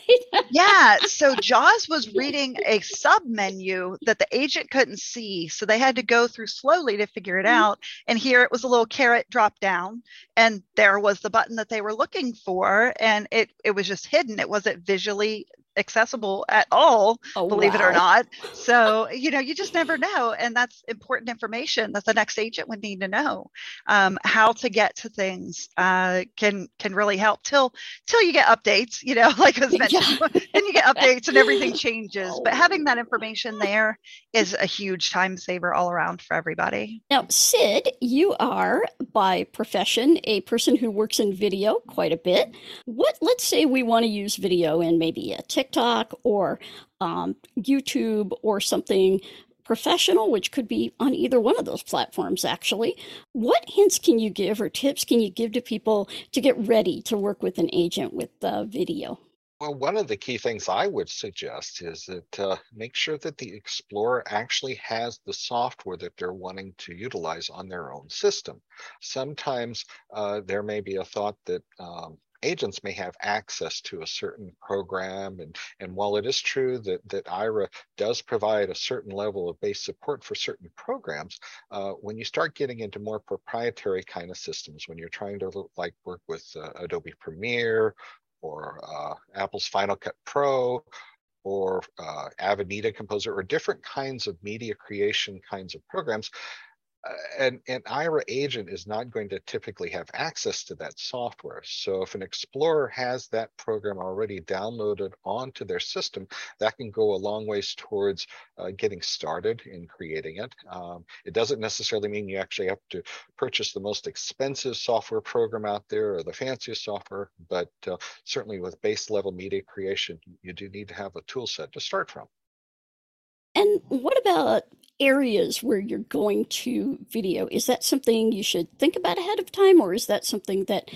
yeah. So Jaws was reading a sub menu that the agent couldn't see, so they had to go through slowly to figure it mm-hmm. out. And here it was a little caret drop down, and there was the button that they were looking for, and it it was just hidden. It wasn't visually accessible at all, oh, believe wow. it or not. [LAUGHS] So, you know, you just never know. And that's important information that the next agent would need to know. Um, how to get to things uh, can can really help till till you get updates, you know, [LAUGHS] like I was mentioned. Yeah. [LAUGHS] then you get updates and everything changes. Oh. But having that information there is a huge time saver all around for everybody. Now, Sid, you are by profession a person who works in video quite a bit. What let's say we want to use video in maybe a TikTok or um, YouTube or something professional, which could be on either one of those platforms, actually. What hints can you give or tips can you give to people to get ready to work with an agent with uh, video? Well, one of the key things I would suggest is that uh, make sure that the Explorer actually has the software that they're wanting to utilize on their own system. Sometimes uh, there may be a thought that um, agents may have access to a certain program. And, and while it is true that, that Aira does provide a certain level of base support for certain programs, uh, when you start getting into more proprietary kind of systems, when you're trying to like work with uh, Adobe Premiere or uh, Apple's Final Cut Pro or uh, Media Composer or different kinds of media creation kinds of programs, an, an Aira agent is not going to typically have access to that software. So if an Explorer has that program already downloaded onto their system, that can go a long ways towards uh, getting started in creating it. Um, it doesn't necessarily mean you actually have to purchase the most expensive software program out there or the fanciest software, but uh, certainly with base level media creation, you do need to have a tool set to start from. And what about areas where you're going to video? Is that something you should think about ahead of time, or is that something that,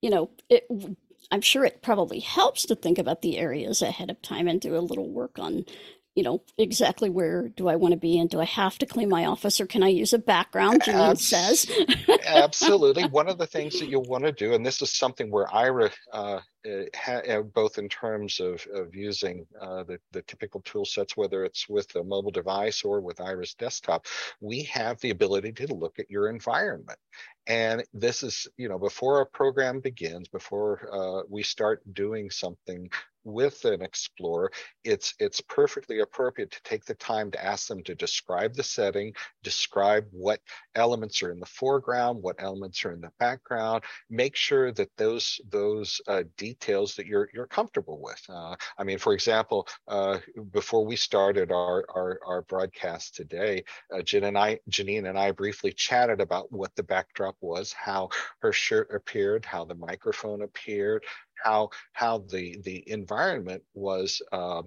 you know, it, I'm sure it probably helps to think about the areas ahead of time and do a little work on you know, exactly where do I want to be and do I have to clean my office or can I use a background, Janine Abs- says. absolutely. One of the things that you'll want to do, and this is something where Aira, uh, uh, both in terms of, of using uh, the, the typical tool sets, whether it's with a mobile device or with Iris desktop, we have the ability to look at your environment. And this is, you know, before a program begins, before uh, we start doing something with an explorer, it's it's perfectly appropriate to take the time to ask them to describe the setting, describe what elements are in the foreground, what elements are in the background. Make sure that those those uh, details that you're you're comfortable with. Uh, I mean, for example, uh, before we started our our, our broadcast today, uh, Jen and I, Janine and I, briefly chatted about what the backdrop was, how her shirt appeared, how the microphone appeared, how how the the environment was uh,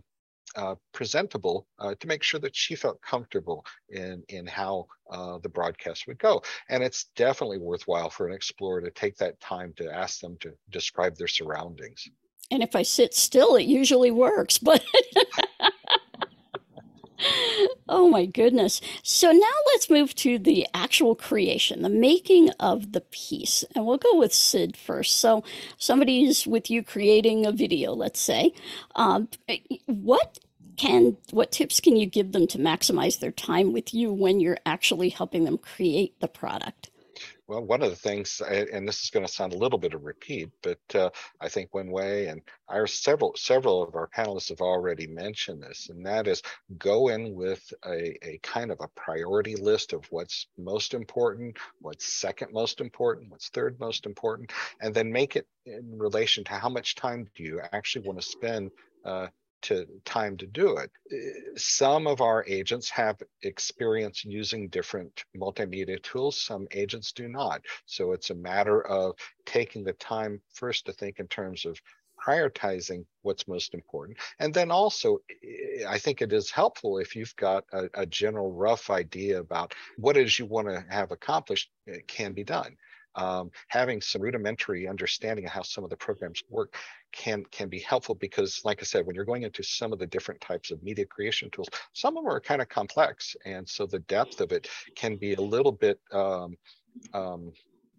uh, presentable uh, to make sure that she felt comfortable in in how uh, the broadcast would go. And it's definitely worthwhile for an explorer to take that time to ask them to describe their surroundings. And if I sit still, it usually works. [LAUGHS] But oh my goodness. So now let's move to the actual creation, the making of the piece. And we'll go with Sid first. So somebody's with you creating a video, let's say. Um, what can what tips can you give them to maximize their time with you when you're actually helping them create the product? Well, one of the things, and this is going to sound a little bit of repeat, but uh, I think one way, and our several several of our panelists have already mentioned this, and that is go in with a, a kind of a priority list of what's most important, what's second most important, what's third most important, and then make it in relation to how much time do you actually want to spend uh, to time to do it. Uh, some of our agents have experience using different multimedia tools. Some agents do not. So it's a matter of taking the time first to think in terms of prioritizing what's most important. And then also, I think it is helpful if you've got a, a general rough idea about what is you want to have accomplished it can be done um, having some rudimentary understanding of how some of the programs work can can be helpful because like i said when you're going into some of the different types of media creation tools some of them are kind of complex and so the depth of it can be a little bit um, um,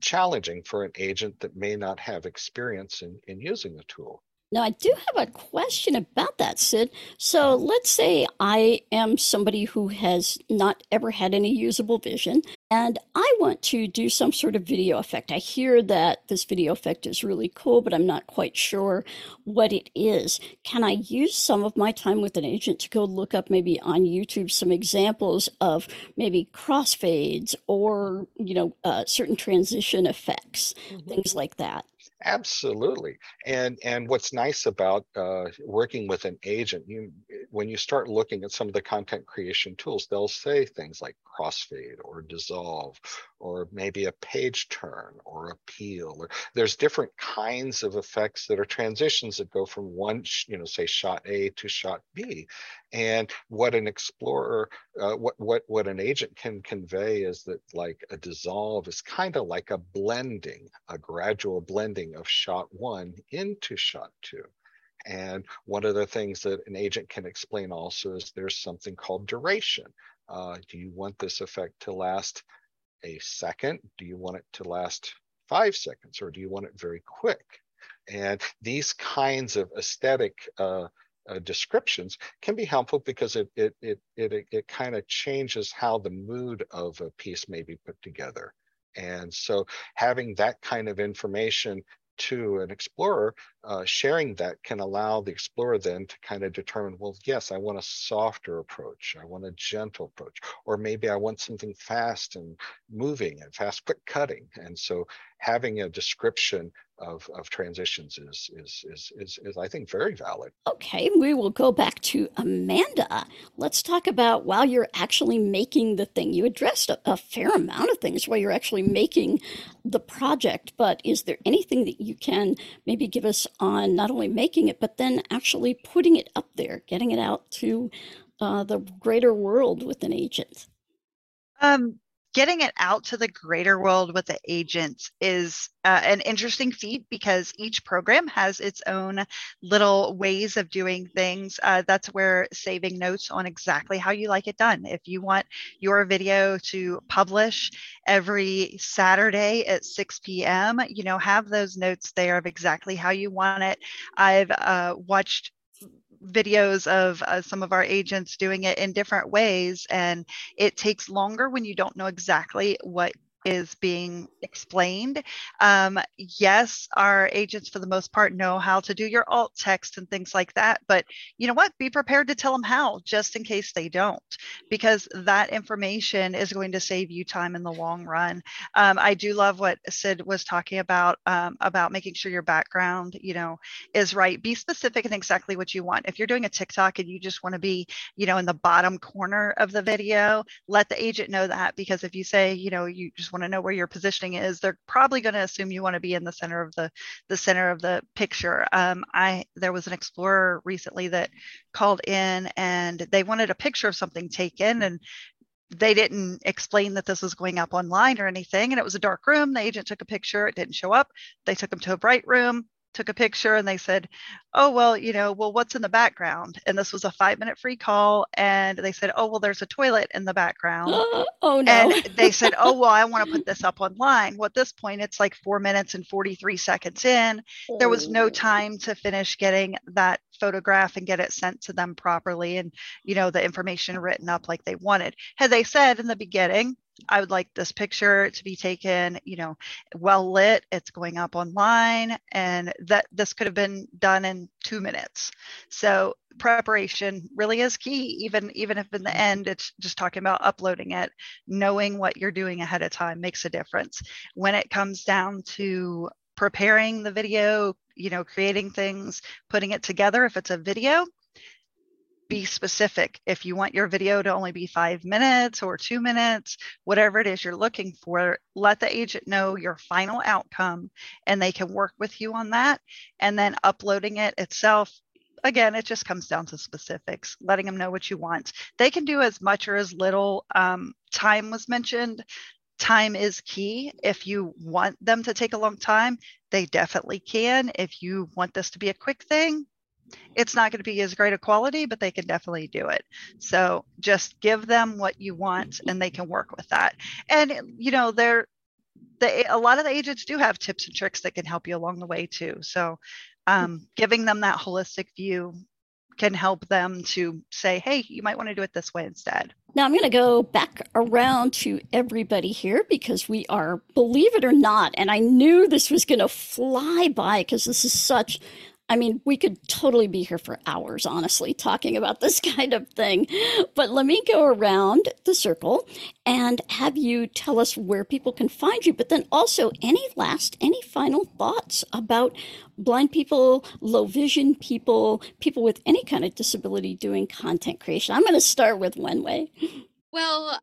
challenging for an agent that may not have experience in, in using the tool. Now, I do have a question about that, Sid. So let's say I am somebody who has not ever had any usable vision, and I want to do some sort of video effect. I hear that this video effect is really cool, but I'm not quite sure what it is. Can I use some of my time with an agent to go look up maybe on YouTube some examples of maybe crossfades or, you know, uh, certain transition effects, mm-hmm. things like that? Absolutely. And and what's nice about uh, working with an agent, you when you start looking at some of the content creation tools, they'll say things like crossfade or dissolve or maybe a page turn or a peel. Or, there's different kinds of effects that are transitions that go from one, you know, say shot A to shot B. And what an explorer, uh, what what what an agent can convey is that like a dissolve is kind of like a blending, a gradual blending of shot one into shot two. And one of the things that an agent can explain also is there's something called duration. Uh, do you want this effect to last a second? Do you want it to last five seconds or do you want it very quick? And these kinds of aesthetic uh, uh, descriptions can be helpful because it it it it, it kind of changes how the mood of a piece may be put together. And so having that kind of information to an explorer, uh, sharing that can allow the explorer then to kind of determine, well, yes, I want a softer approach. I want a gentle approach. Or maybe I want something fast and moving and fast, quick cutting. And so having a description of, of transitions is, is, is, is, is, I think, very valid. Okay, we will go back to Amanda. Let's talk about while you're actually making the thing. You addressed a, a fair amount of things while you're actually making the project, but is there anything that you can maybe give us on not only making it, but then actually putting it up there, getting it out to uh, the greater world with an agent? Um, getting it out to the greater world with the agents is uh, an interesting feat because each program has its own little ways of doing things. Uh, that's where saving notes on exactly how you like it done. If you want your video to publish every Saturday at 6 p.m., you know, have those notes there of exactly how you want it. I've uh, watched videos of uh, some of our agents doing it in different ways and it takes longer when you don't know exactly what is being explained. Um, yes, our agents, for the most part, know how to do your alt text and things like that. But you know what? Be prepared to tell them how, just in case they don't, because that information is going to save you time in the long run. Um, I do love what Sid was talking about um, about making sure your background, you know, is right. Be specific and exactly what you want. If you're doing a TikTok and you just want to be, you know, in the bottom corner of the video, let the agent know that because if you say, you know, you just want to know where your positioning is, they're probably going to assume you want to be in the center of the the center of the picture. Um, I there was an explorer recently that called in and they wanted a picture of something taken and they didn't explain that this was going up online or anything and it was a dark room. The agent took a picture it didn't show up. They took them to a bright room took a picture and they said, Oh, well, you know, well, what's in the background? And this was a five minute free call. And they said, Oh, well, there's a toilet in the background. [GASPS] oh, no. And they said, [LAUGHS] Oh, well, I want to put this up online. Well, at this point, it's like four minutes and 43 seconds in. There was no oh. time to finish getting that photograph and get it sent to them properly and, you know, the information written up like they wanted. Had they said in the beginning, I would like this picture to be taken, you know, well lit. It's going up online, and that this could have been done in two minutes. So preparation really is key. Even even if in the end it's just talking about uploading it, knowing what you're doing ahead of time makes a difference. When it comes down to preparing the video, you know, creating things, putting it together. If it's a video, be specific. If you want your video to only be five minutes or two minutes, whatever it is you're looking for, let the agent know your final outcome and they can work with you on that. And then uploading it itself, again, it just comes down to specifics, letting them know what you want. They can do as much or as little. Um, time was mentioned. Time is key. If you want them to take a long time, they definitely can. If you want this to be a quick thing, it's not going to be as great a quality, but they can definitely do it. So just give them what you want and they can work with that. And, you know, they're, they, a lot of the agents do have tips and tricks that can help you along the way too. So um, giving them that holistic view can help them to say, hey, you might want to do it this way instead. Now, I'm going to go back around to everybody here because we are, believe it or not, and I knew this was going to fly by because this is such I mean, we could totally be here for hours, honestly, talking about this [LAUGHS] kind of thing. But let me go around the circle and have you tell us where people can find you. But then also, any last, any final thoughts about blind people, low vision people, people with any kind of disability doing content creation? I'm going to start with Wenwei. Well,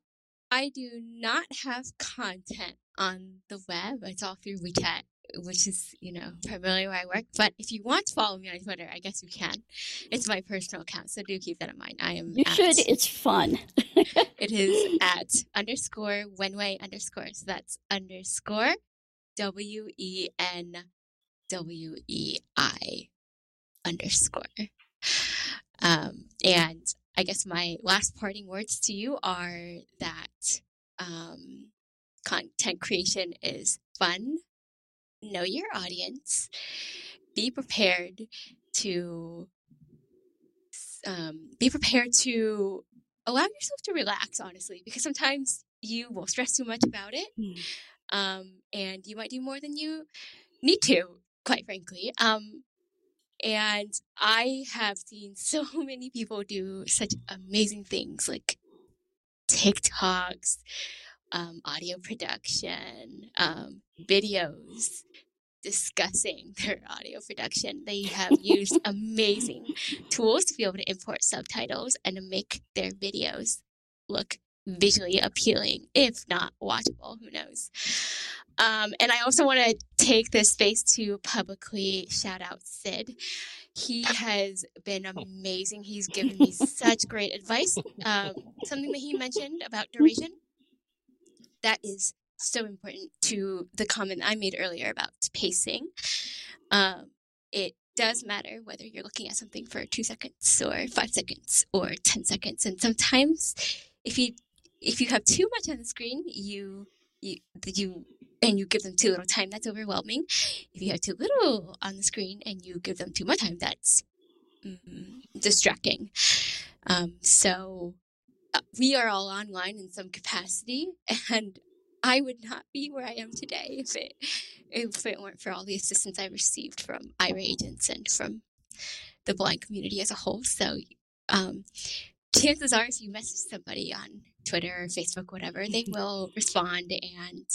I do not have content on the web. It's all through WeChat which is, you know, primarily where I work. But if you want to follow me on Twitter, I guess you can. It's my personal account, so do keep that in mind. I am. You at, should. It's fun. [LAUGHS] it is at underscore Wenwei underscore. So that's underscore W E N W E I underscore. Um, and I guess my last parting words to you are that um, content creation is fun know your audience, be prepared to um, be prepared to allow yourself to relax, honestly, because sometimes you will stress too much about it, mm. um, and you might do more than you need to, quite frankly. Um, and I have seen [LAUGHS] so many people do such amazing things like TikToks, um, audio production, um, videos discussing [LAUGHS] their audio production. They have used [LAUGHS] amazing tools to be able to import subtitles and to make their videos look visually appealing, if not watchable. Who knows? Um, and I also want to take this space to publicly shout out Sid. He has been amazing. He's given me [LAUGHS] such great advice. Um, something that he mentioned about duration that is so important to the comment I made earlier about pacing. Um, it does matter whether you're looking at something for two seconds or five seconds or 10 seconds. And sometimes if you, if you have too much on the screen, you, you, you, and you give them too little time, that's overwhelming. If you have too little on the screen and you give them too much time, that's mm, distracting. Um, so we are all online in some capacity, [LAUGHS] and I would not be where I am today if it if it weren't for all the assistance I received from Aira agents and from the blind community as a whole. So, um, chances are, if you message somebody on Twitter or Facebook, whatever, they mm-hmm. will respond and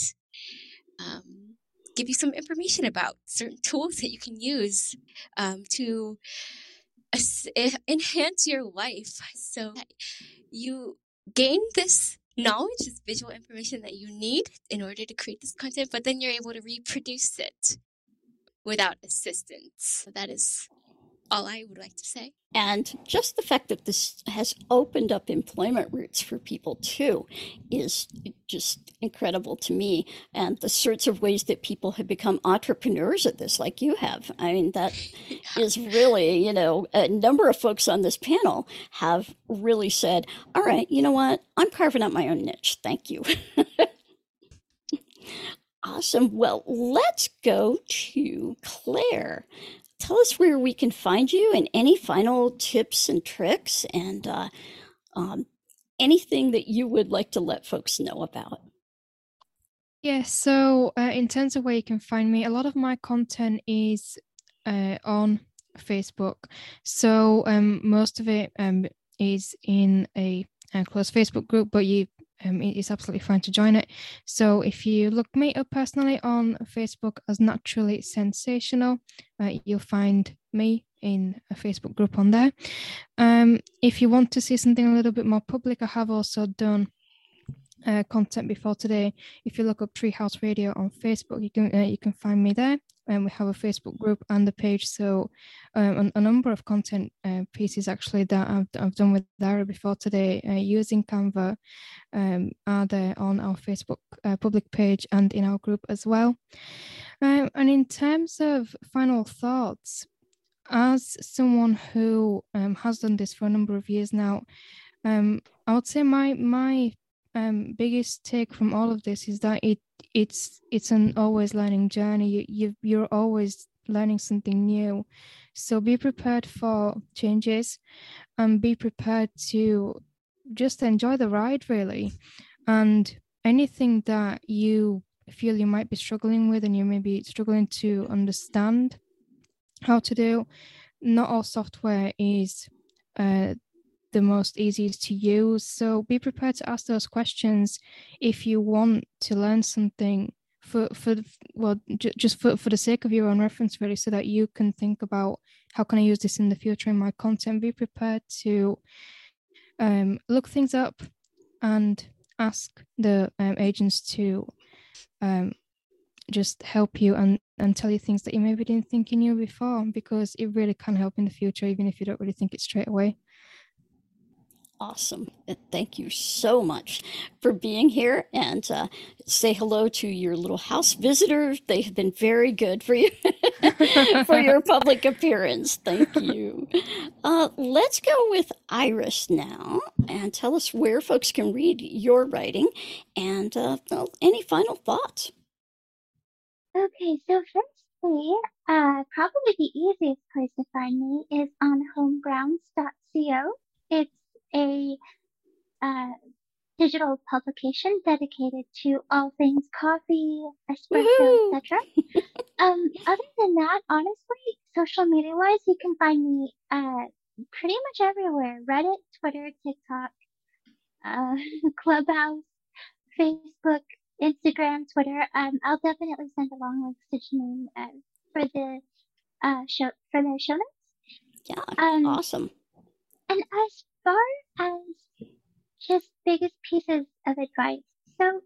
um, give you some information about certain tools that you can use um, to Eh, enhance your life [LAUGHS] so you gain this knowledge, this visual information that you need in order to create this content, but then you're able to reproduce it without assistance. So that is all I would like to say. And just the fact that this has opened up employment routes for people too is just incredible to me. And the sorts of ways that people have become entrepreneurs at this, like you have. I mean, that [LAUGHS] is really, you know, a number of folks on this panel have really said, all right, you know what? I'm carving out my own niche. Thank you. [LAUGHS] Awesome. Well, let's go to Claire tell us where we can find you and any final tips and tricks and uh, um, anything that you would like to let folks know about. Yeah, so uh, in terms of where you can find me, a lot of my content is uh, on Facebook. So um, most of it um, is in a, a closed Facebook group, but you um, it is absolutely fine to join it. So if you look me up personally on Facebook as Naturally Sensational, uh, you'll find me in a Facebook group on there. Um, if you want to see something a little bit more public, I have also done uh, content before today. If you look up Treehouse Radio on Facebook, you can uh, you can find me there. And we have a Facebook group and the page. So um, a, a, number of content uh, pieces actually that I've, I've done with Dara before today uh, using Canva um, are there on our Facebook uh, public page and in our group as well. Um, and in terms of final thoughts, as someone who um, has done this for a number of years now, um, I would say my my um, biggest take from all of this is that it it's it's an always learning journey. You, you you're always learning something new, so be prepared for changes, and be prepared to just enjoy the ride really, and anything that you feel you might be struggling with and you may be struggling to understand how to do. Not all software is uh, the most easiest to use. So be prepared to ask those questions if you want to learn something for for well j- just for, for the sake of your own reference really so that you can think about how can i use this in the future in my content be prepared to um, look things up and ask the um, agents to um, just help you and and tell you things that you maybe didn't think you knew before because it really can help in the future even if you don't really think it straight away Awesome. Thank you so much for being here and uh, say hello to your little house visitors. They have been very good for you [LAUGHS] for your public appearance. Thank you. Uh, let's go with Iris now and tell us where folks can read your writing and uh, any final thoughts. Okay, so firstly, uh, probably the easiest place to find me is on homegrounds.co. It's a uh, digital publication dedicated to all things coffee, espresso, etc. um, other than that, honestly, social media wise, you can find me uh, pretty much everywhere: Reddit, Twitter, TikTok, uh, [LAUGHS] Clubhouse, Facebook, Instagram, Twitter. Um, I'll definitely send along links to Janine uh, for the uh, show for the show notes. Yeah, um, awesome. And as far as just biggest pieces of advice. So,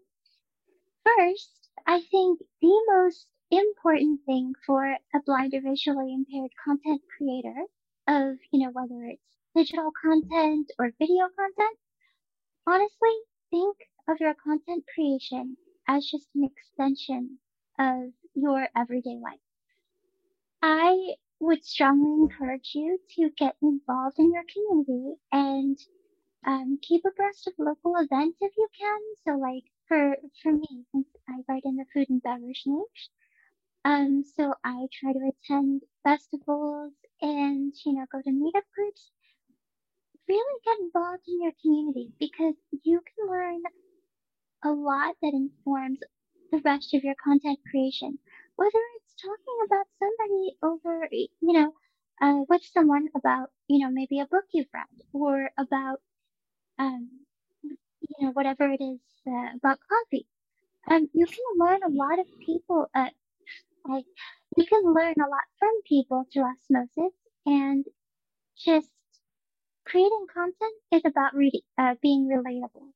first, I think the most important thing for a blind or visually impaired content creator of, you know, whether it's digital content or video content, honestly, think of your content creation as just an extension of your everyday life. I would strongly encourage you to get involved in your community and um, keep abreast of local events if you can. So, like for for me, since I write in the food and beverage niche, um, so I try to attend festivals and you know go to meetup groups. Really get involved in your community because you can learn a lot that informs the rest of your content creation. Whether it's talking about somebody over, you know, uh, with someone about, you know, maybe a book you've read or about, um, you know, whatever it is uh, about coffee. Um, you can learn a lot of people, uh, like, you can learn a lot from people through osmosis and just creating content is about reading, uh, being relatable.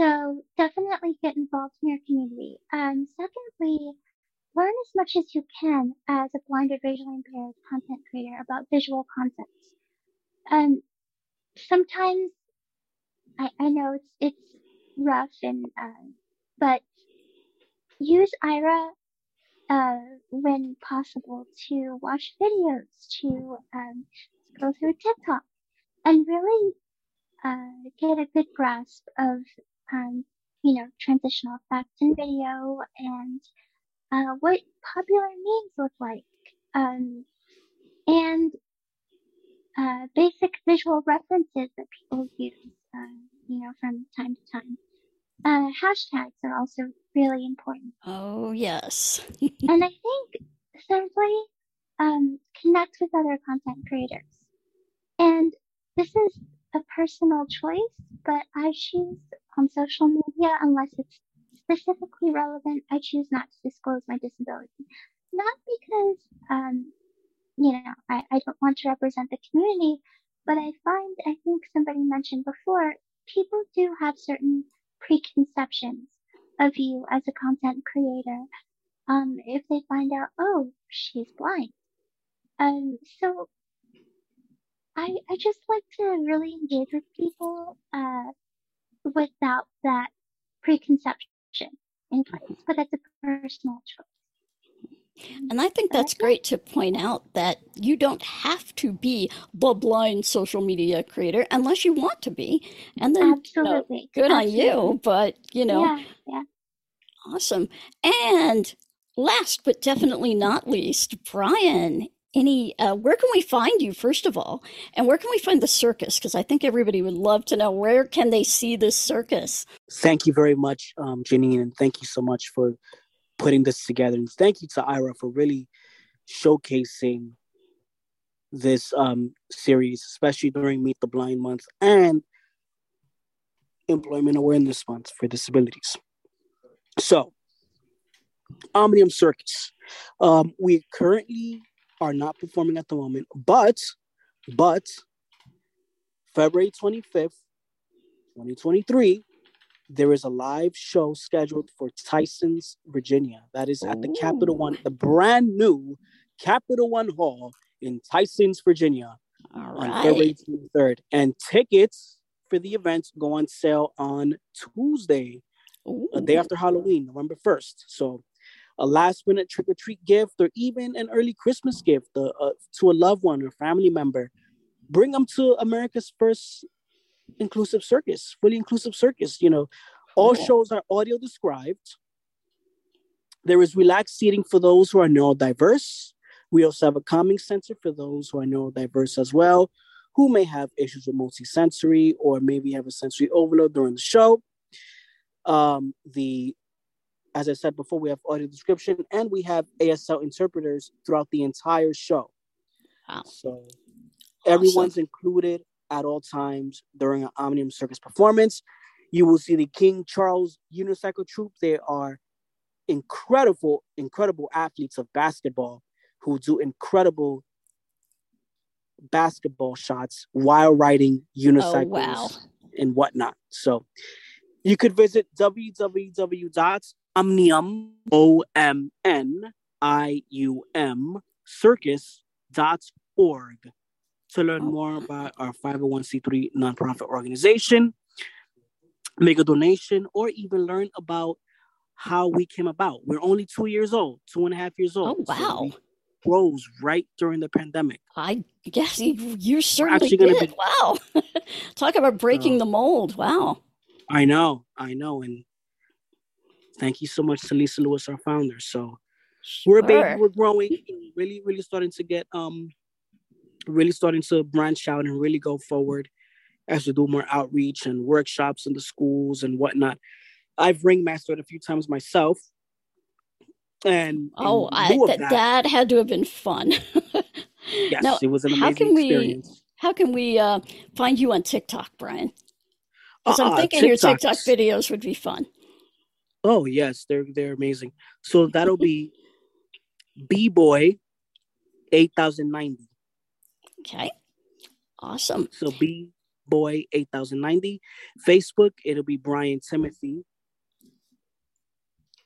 So definitely get involved in your community. Um, secondly, learn as much as you can as a blind or visually impaired content creator about visual concepts. Um, sometimes I, I know it's it's rough and uh, but use Aira uh, when possible to watch videos, to um, go through TikTok, and really uh, get a good grasp of um, you know, transitional effects in video and uh, what popular memes look like, um, and uh, basic visual references that people use, uh, you know, from time to time. Uh, hashtags are also really important. Oh, yes. [LAUGHS] and I think, thirdly, um, connect with other content creators. And this is a personal choice, but I choose on social media unless it's specifically relevant. I choose not to disclose my disability. Not because, um, you know, I, I don't want to represent the community, but I find, I think somebody mentioned before, people do have certain preconceptions of you as a content creator. Um, if they find out, oh, she's blind. Um, so I, I just like to really engage with people, uh, without that preconception in place, mm-hmm. but that's a personal choice. And I think that's great to point out that you don't have to be the blind social media creator unless you want to be. And then Absolutely. You know, good Absolutely. on you, but you know, yeah, yeah. awesome. And last but definitely not least, Brian, any uh, where can we find you first of all? And where can we find the circus? Because i think everybody would love to know where can they see this circus? Thank you very much um, janine and thank you so much for putting this together. And thank you to Aira for really showcasing this um, series especially during meet the blind month and employment awareness month for disabilities. So omnium circus. Um, we currently are not performing at the moment, but but February 25th, 2023, there is a live show scheduled for Tyson's, Virginia. That is at the Ooh. Capital One, the brand new Capital One Hall in Tyson's, Virginia on February 23rd. And tickets for the event go on sale on Tuesday, Ooh. a day after Halloween, November 1st. So a last minute trick or treat gift, or even an early Christmas gift uh, uh, to a loved one or family member. Bring them to America's first inclusive circus, fully inclusive circus. You know, all shows are audio described. There is relaxed seating for those who are neurodiverse. We also have a calming center for those who are neurodiverse as well, who may have issues with multisensory or maybe have a sensory overload during the show. Um, the as I said before, we have audio description and we have ASL interpreters throughout the entire show. Wow. So awesome. everyone's included at all times during an Omnium Circus performance. You will see the King Charles Unicycle Troop. They are incredible, incredible athletes of basketball who do incredible basketball shots while riding unicycles oh, wow. and whatnot. So you could visit www omnium, O M N I U M, circus.org to learn more about our 501c3 nonprofit organization. make a donation, or even learn about how we came about. We're only two years old, two and a half years old. Oh wow! So rose right during the pandemic. I guess you, you certainly did. Be... Wow! [LAUGHS] Talk about breaking uh, the mold. Wow. I know, I know, and thank you so much to Lisa Lewis, our founder. So sure. we're a baby, we're growing, really, really starting to get um, really starting to branch out and really go forward as we do more outreach and workshops in the schools and whatnot. I've ringmastered a few times myself. And oh, I, th- that, that, had to have been fun. [LAUGHS] yes, now, it was an amazing how can experience. We, how can we uh, find you on TikTok, Brian? Because uh, I'm thinking TikToks. your TikTok videos would be fun. Oh yes, they're they're amazing. So that'll be B boy eight thousand ninety. Okay. Awesome. So B boy 8090 facebook it'll be brian timothy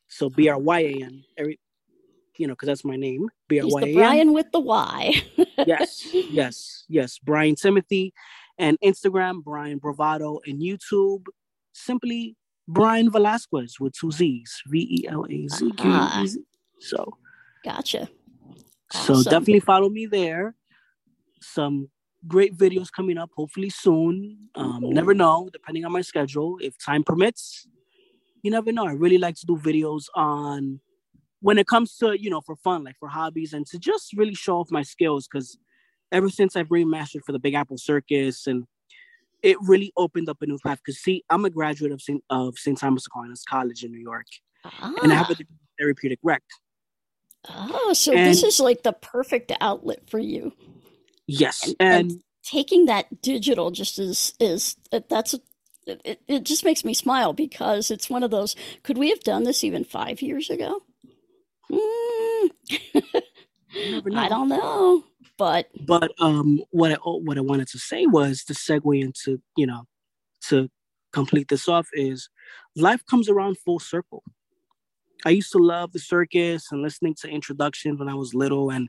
so b-r-y-a-n every you know because that's my name b-r-y-a-n brian with the y [LAUGHS] yes yes yes brian timothy and instagram brian bravado and youtube simply brian velazquez with two z's v-e-l-a-z-q uh-huh. so gotcha awesome. so definitely follow me there some great videos coming up hopefully soon. Um, never know, depending on my schedule, if time permits. You never know. I really like to do videos on when it comes to, you know, for fun, like for hobbies and to just really show off my skills because ever since I've remastered for the Big Apple Circus and it really opened up a new path. Because see, I'm a graduate of St. of St. Thomas Aquinas College in New York, ah. and I have a ah. therapeutic rec. Oh, so and, this is like the perfect outlet for you. Yes, and, and, and taking that digital just is is that's it, it just makes me smile because it's one of those. Could we have done this even five years ago? Mm. [LAUGHS] I don't know, but but um, what I what I wanted to say was to segue into you know to complete this off is life comes around full circle. I used to love the circus and listening to introductions when I was little, and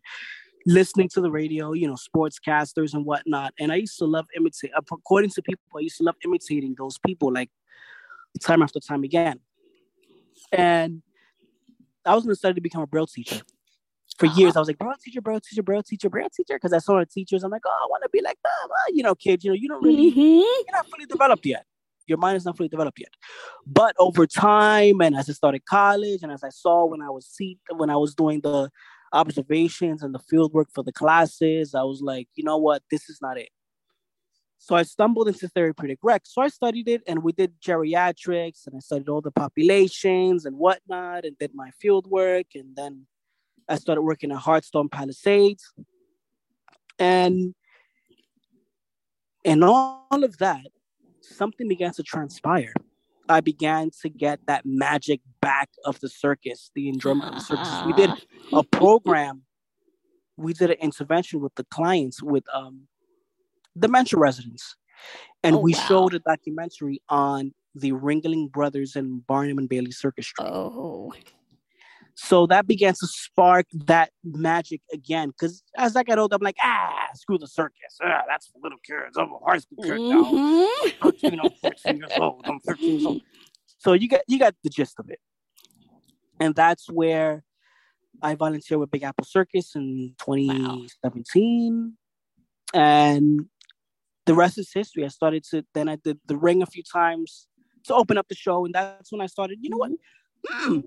listening to the radio, you know, sportscasters and whatnot. And I used to love imitating, according to people, I used to love imitating those people like time after time again. And I was going to study to become a braille teacher. For [LAUGHS] years, I was like, bro teacher, bro teacher, bro teacher, bro teacher, because I saw the teachers. I'm like, oh, I want to be like them. Uh, you know, kids, you know, you don't really, mm-hmm. you're not fully developed yet. Your mind is not fully developed yet. But over time, and as I started college, and as I saw when I was see when I was doing the observations and the field work for the classes, I was like, you know what, this is not it. So I stumbled into therapeutic rec. So I studied it and we did geriatrics and I studied all the populations and whatnot and did my field work. And then I started working at Hearthstone Palisades. And and all of that, something began to transpire. I began to get that magic back of the circus, the enjoyment of the circus. We did a program. We did an intervention with the clients with um, dementia residents, and oh, we wow. showed a documentary on the Ringling Brothers and Barnum and Bailey Circus Troupe. Oh. So that began to spark that magic again. Because as I got older, I'm like, ah, screw the circus. Ah, that's for little kids. I'm a high school kid mm-hmm. now. 13, I'm 14 years old. I'm 15 years old. So you got you got the gist of it. And that's where I volunteered with Big Apple Circus in 2017. Wow. And the rest is history. I started to then I did the ring a few times to open up the show, and that's when I started. You know what? Mm,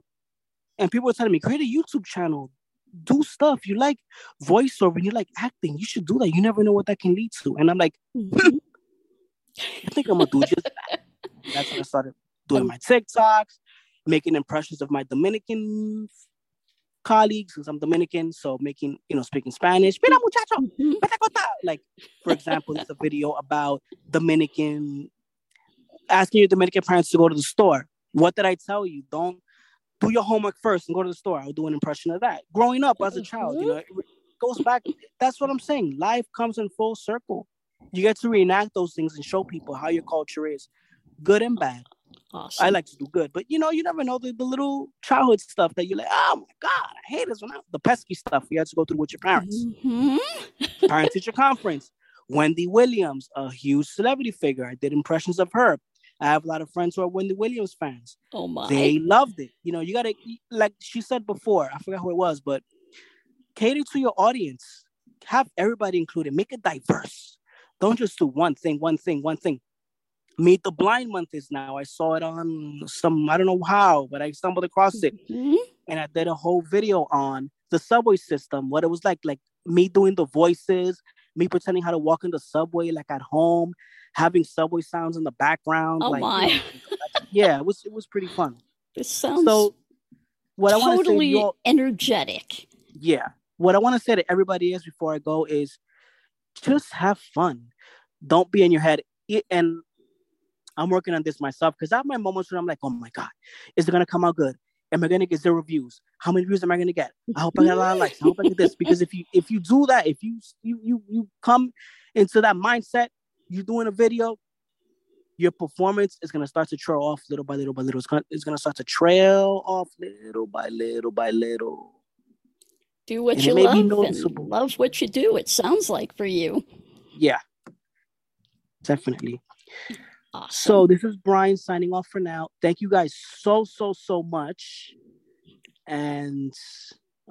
and people were telling me, create a YouTube channel, do stuff. You like voiceover, you like acting. You should do that. You never know what that can lead to. And I'm like, mm-hmm. I think I'm gonna do just that. That's when I started doing my TikToks, making impressions of my Dominican colleagues because I'm Dominican, so making you know speaking Spanish. Mira muchacho, mm-hmm. like for example, it's a video about Dominican asking your Dominican parents to go to the store. What did I tell you? Don't do your homework first and go to the store. I'll do an impression of that. Growing up as a child, you know, it goes back. That's what I'm saying. Life comes in full circle. You get to reenact those things and show people how your culture is, good and bad. Awesome. I like to do good, but you know, you never know the, the little childhood stuff that you're like, oh my god, I hate this one. The pesky stuff you have to go through with your parents. Mm-hmm. Parent teacher [LAUGHS] conference. Wendy Williams, a huge celebrity figure. I did impressions of her. I have a lot of friends who are Wendy Williams fans. Oh my! They loved it. You know, you gotta like she said before. I forgot who it was, but cater to your audience. Have everybody included. Make it diverse. Don't just do one thing, one thing, one thing. Meet the Blind Month is now. I saw it on some, I don't know how, but I stumbled across it. Mhm. And I did a whole video on the subway system, what it was like, like me doing the voices, me pretending how to walk in the subway like at home, having subway sounds in the background. Oh like, my! yeah, it was it was pretty fun. This sounds So what I want to say to all, energetic. yeah, what I want to say to everybody is before I go is just have fun. Don't be in your head. It- And I'm working on this myself because I have my moments when I'm like, oh my God, is it gonna come out good? Am I gonna get zero views? How many views am I gonna get? I hope I get a lot of likes. I hope I get this. Because if you if you do that, if you you you you come into that mindset, you're doing a video, your performance is gonna start to trail off little by little by little. It's gonna, it's gonna start to trail off little by little by little. Do what And you it may be love love what you do. It sounds like for you. Yeah, definitely. Awesome. So this is Brian signing off for now. Thank you guys so so so much, and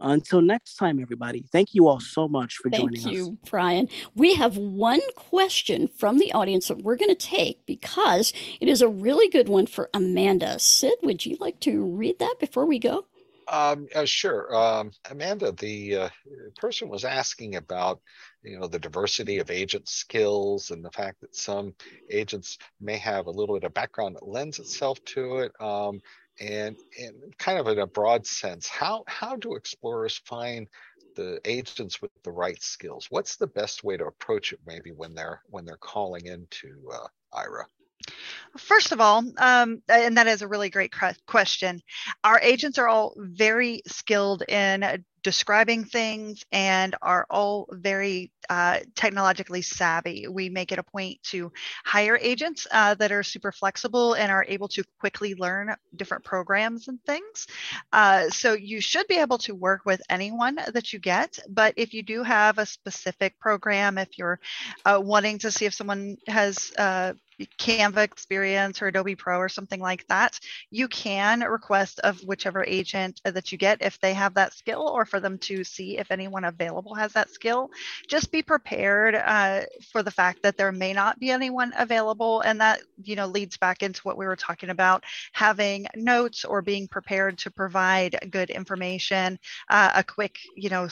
until next time, everybody. Thank you all so much for Thank joining us. Thank you, Brian. We have one question from the audience that we're going to take because it is a really good one for Amanda. Sid, would you like to read that before we go? Um, uh, sure. Um, Amanda, the uh, person was asking about, you know, the diversity of agent skills and the fact that some agents may have a little bit of background that lends itself to it. Um, and, and kind of in a broad sense, how, how do explorers find the agents with the right skills? What's the best way to approach it maybe when they're when they're calling into uh, Aira? First of all, um, and that is a really great question. Our agents are all very skilled in describing things and are all very uh, technologically savvy. We make it a point to hire agents uh, that are super flexible and are able to quickly learn different programs and things. Uh, so you should be able to work with anyone that you get. But if you do have a specific program, if you're uh, wanting to see if someone has uh, Canva experience or Adobe Pro or something like that, you can request of whichever agent that you get if they have that skill or for them to see if anyone available has that skill. Just be prepared uh, for the fact that there may not be anyone available. And that, you know, leads back into what we were talking about having notes or being prepared to provide good information, uh, a quick, you know,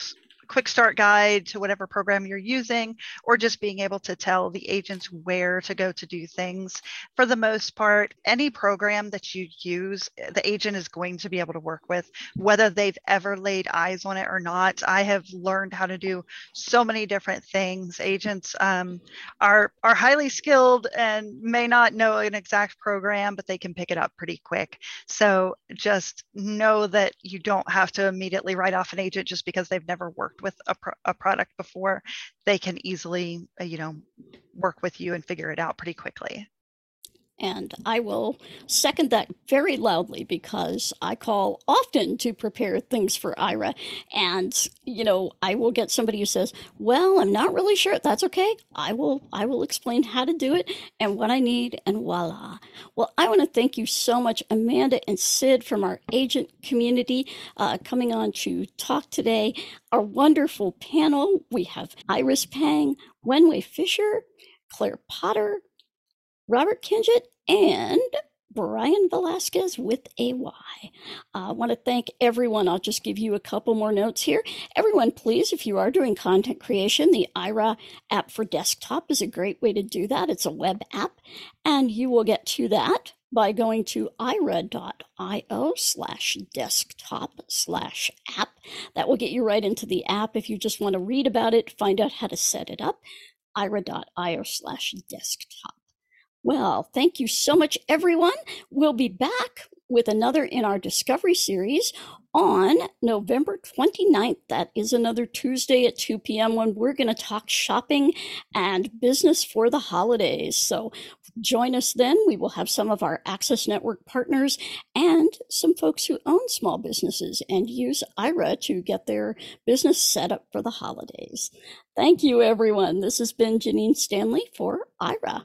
quick start guide to whatever program you're using, or just being able to tell the agents where to go to do things. For the most part, any program that you use, the agent is going to be able to work with, whether they've ever laid eyes on it or not. I have learned how to do so many different things. Agents um, are are highly skilled and may not know an exact program, but they can pick it up pretty quick. So just know that you don't have to immediately write off an agent just because they've never worked with a, a product before. They can easily, uh, you know, work with you and figure it out pretty quickly. And I will second that very loudly because I call often to prepare things for Aira. And, you know, I will get somebody who says, Well, I'm not really sure. That's okay. I will I will explain how to do it and what I need, and voila. Well, I want to thank you so much, Amanda and Sid from our agent community, uh, coming on to talk today. Our wonderful panel. We have Iris Pang, Wenwei Fisher, Claire Potter, Robert Kingett and Brian Velazquez with a Y. I want to thank everyone. I'll just give you a couple more notes here. Everyone, please, if you are doing content creation, the Aira app for desktop is a great way to do that. It's a web app, and you will get to that by going to aira.io slash desktop slash app. That will get you right into the app. If you just want to read about it, find out how to set it up, aira.io slash desktop. Well, thank you so much, everyone. We'll be back with another in our Discovery series on November 29th. That is another Tuesday at 2 p.m. when we're going to talk shopping and business for the holidays. So join us then. We will have some of our Access Network partners and some folks who own small businesses and use Aira to get their business set up for the holidays. Thank you, everyone. This has been Janine Stanley for Aira.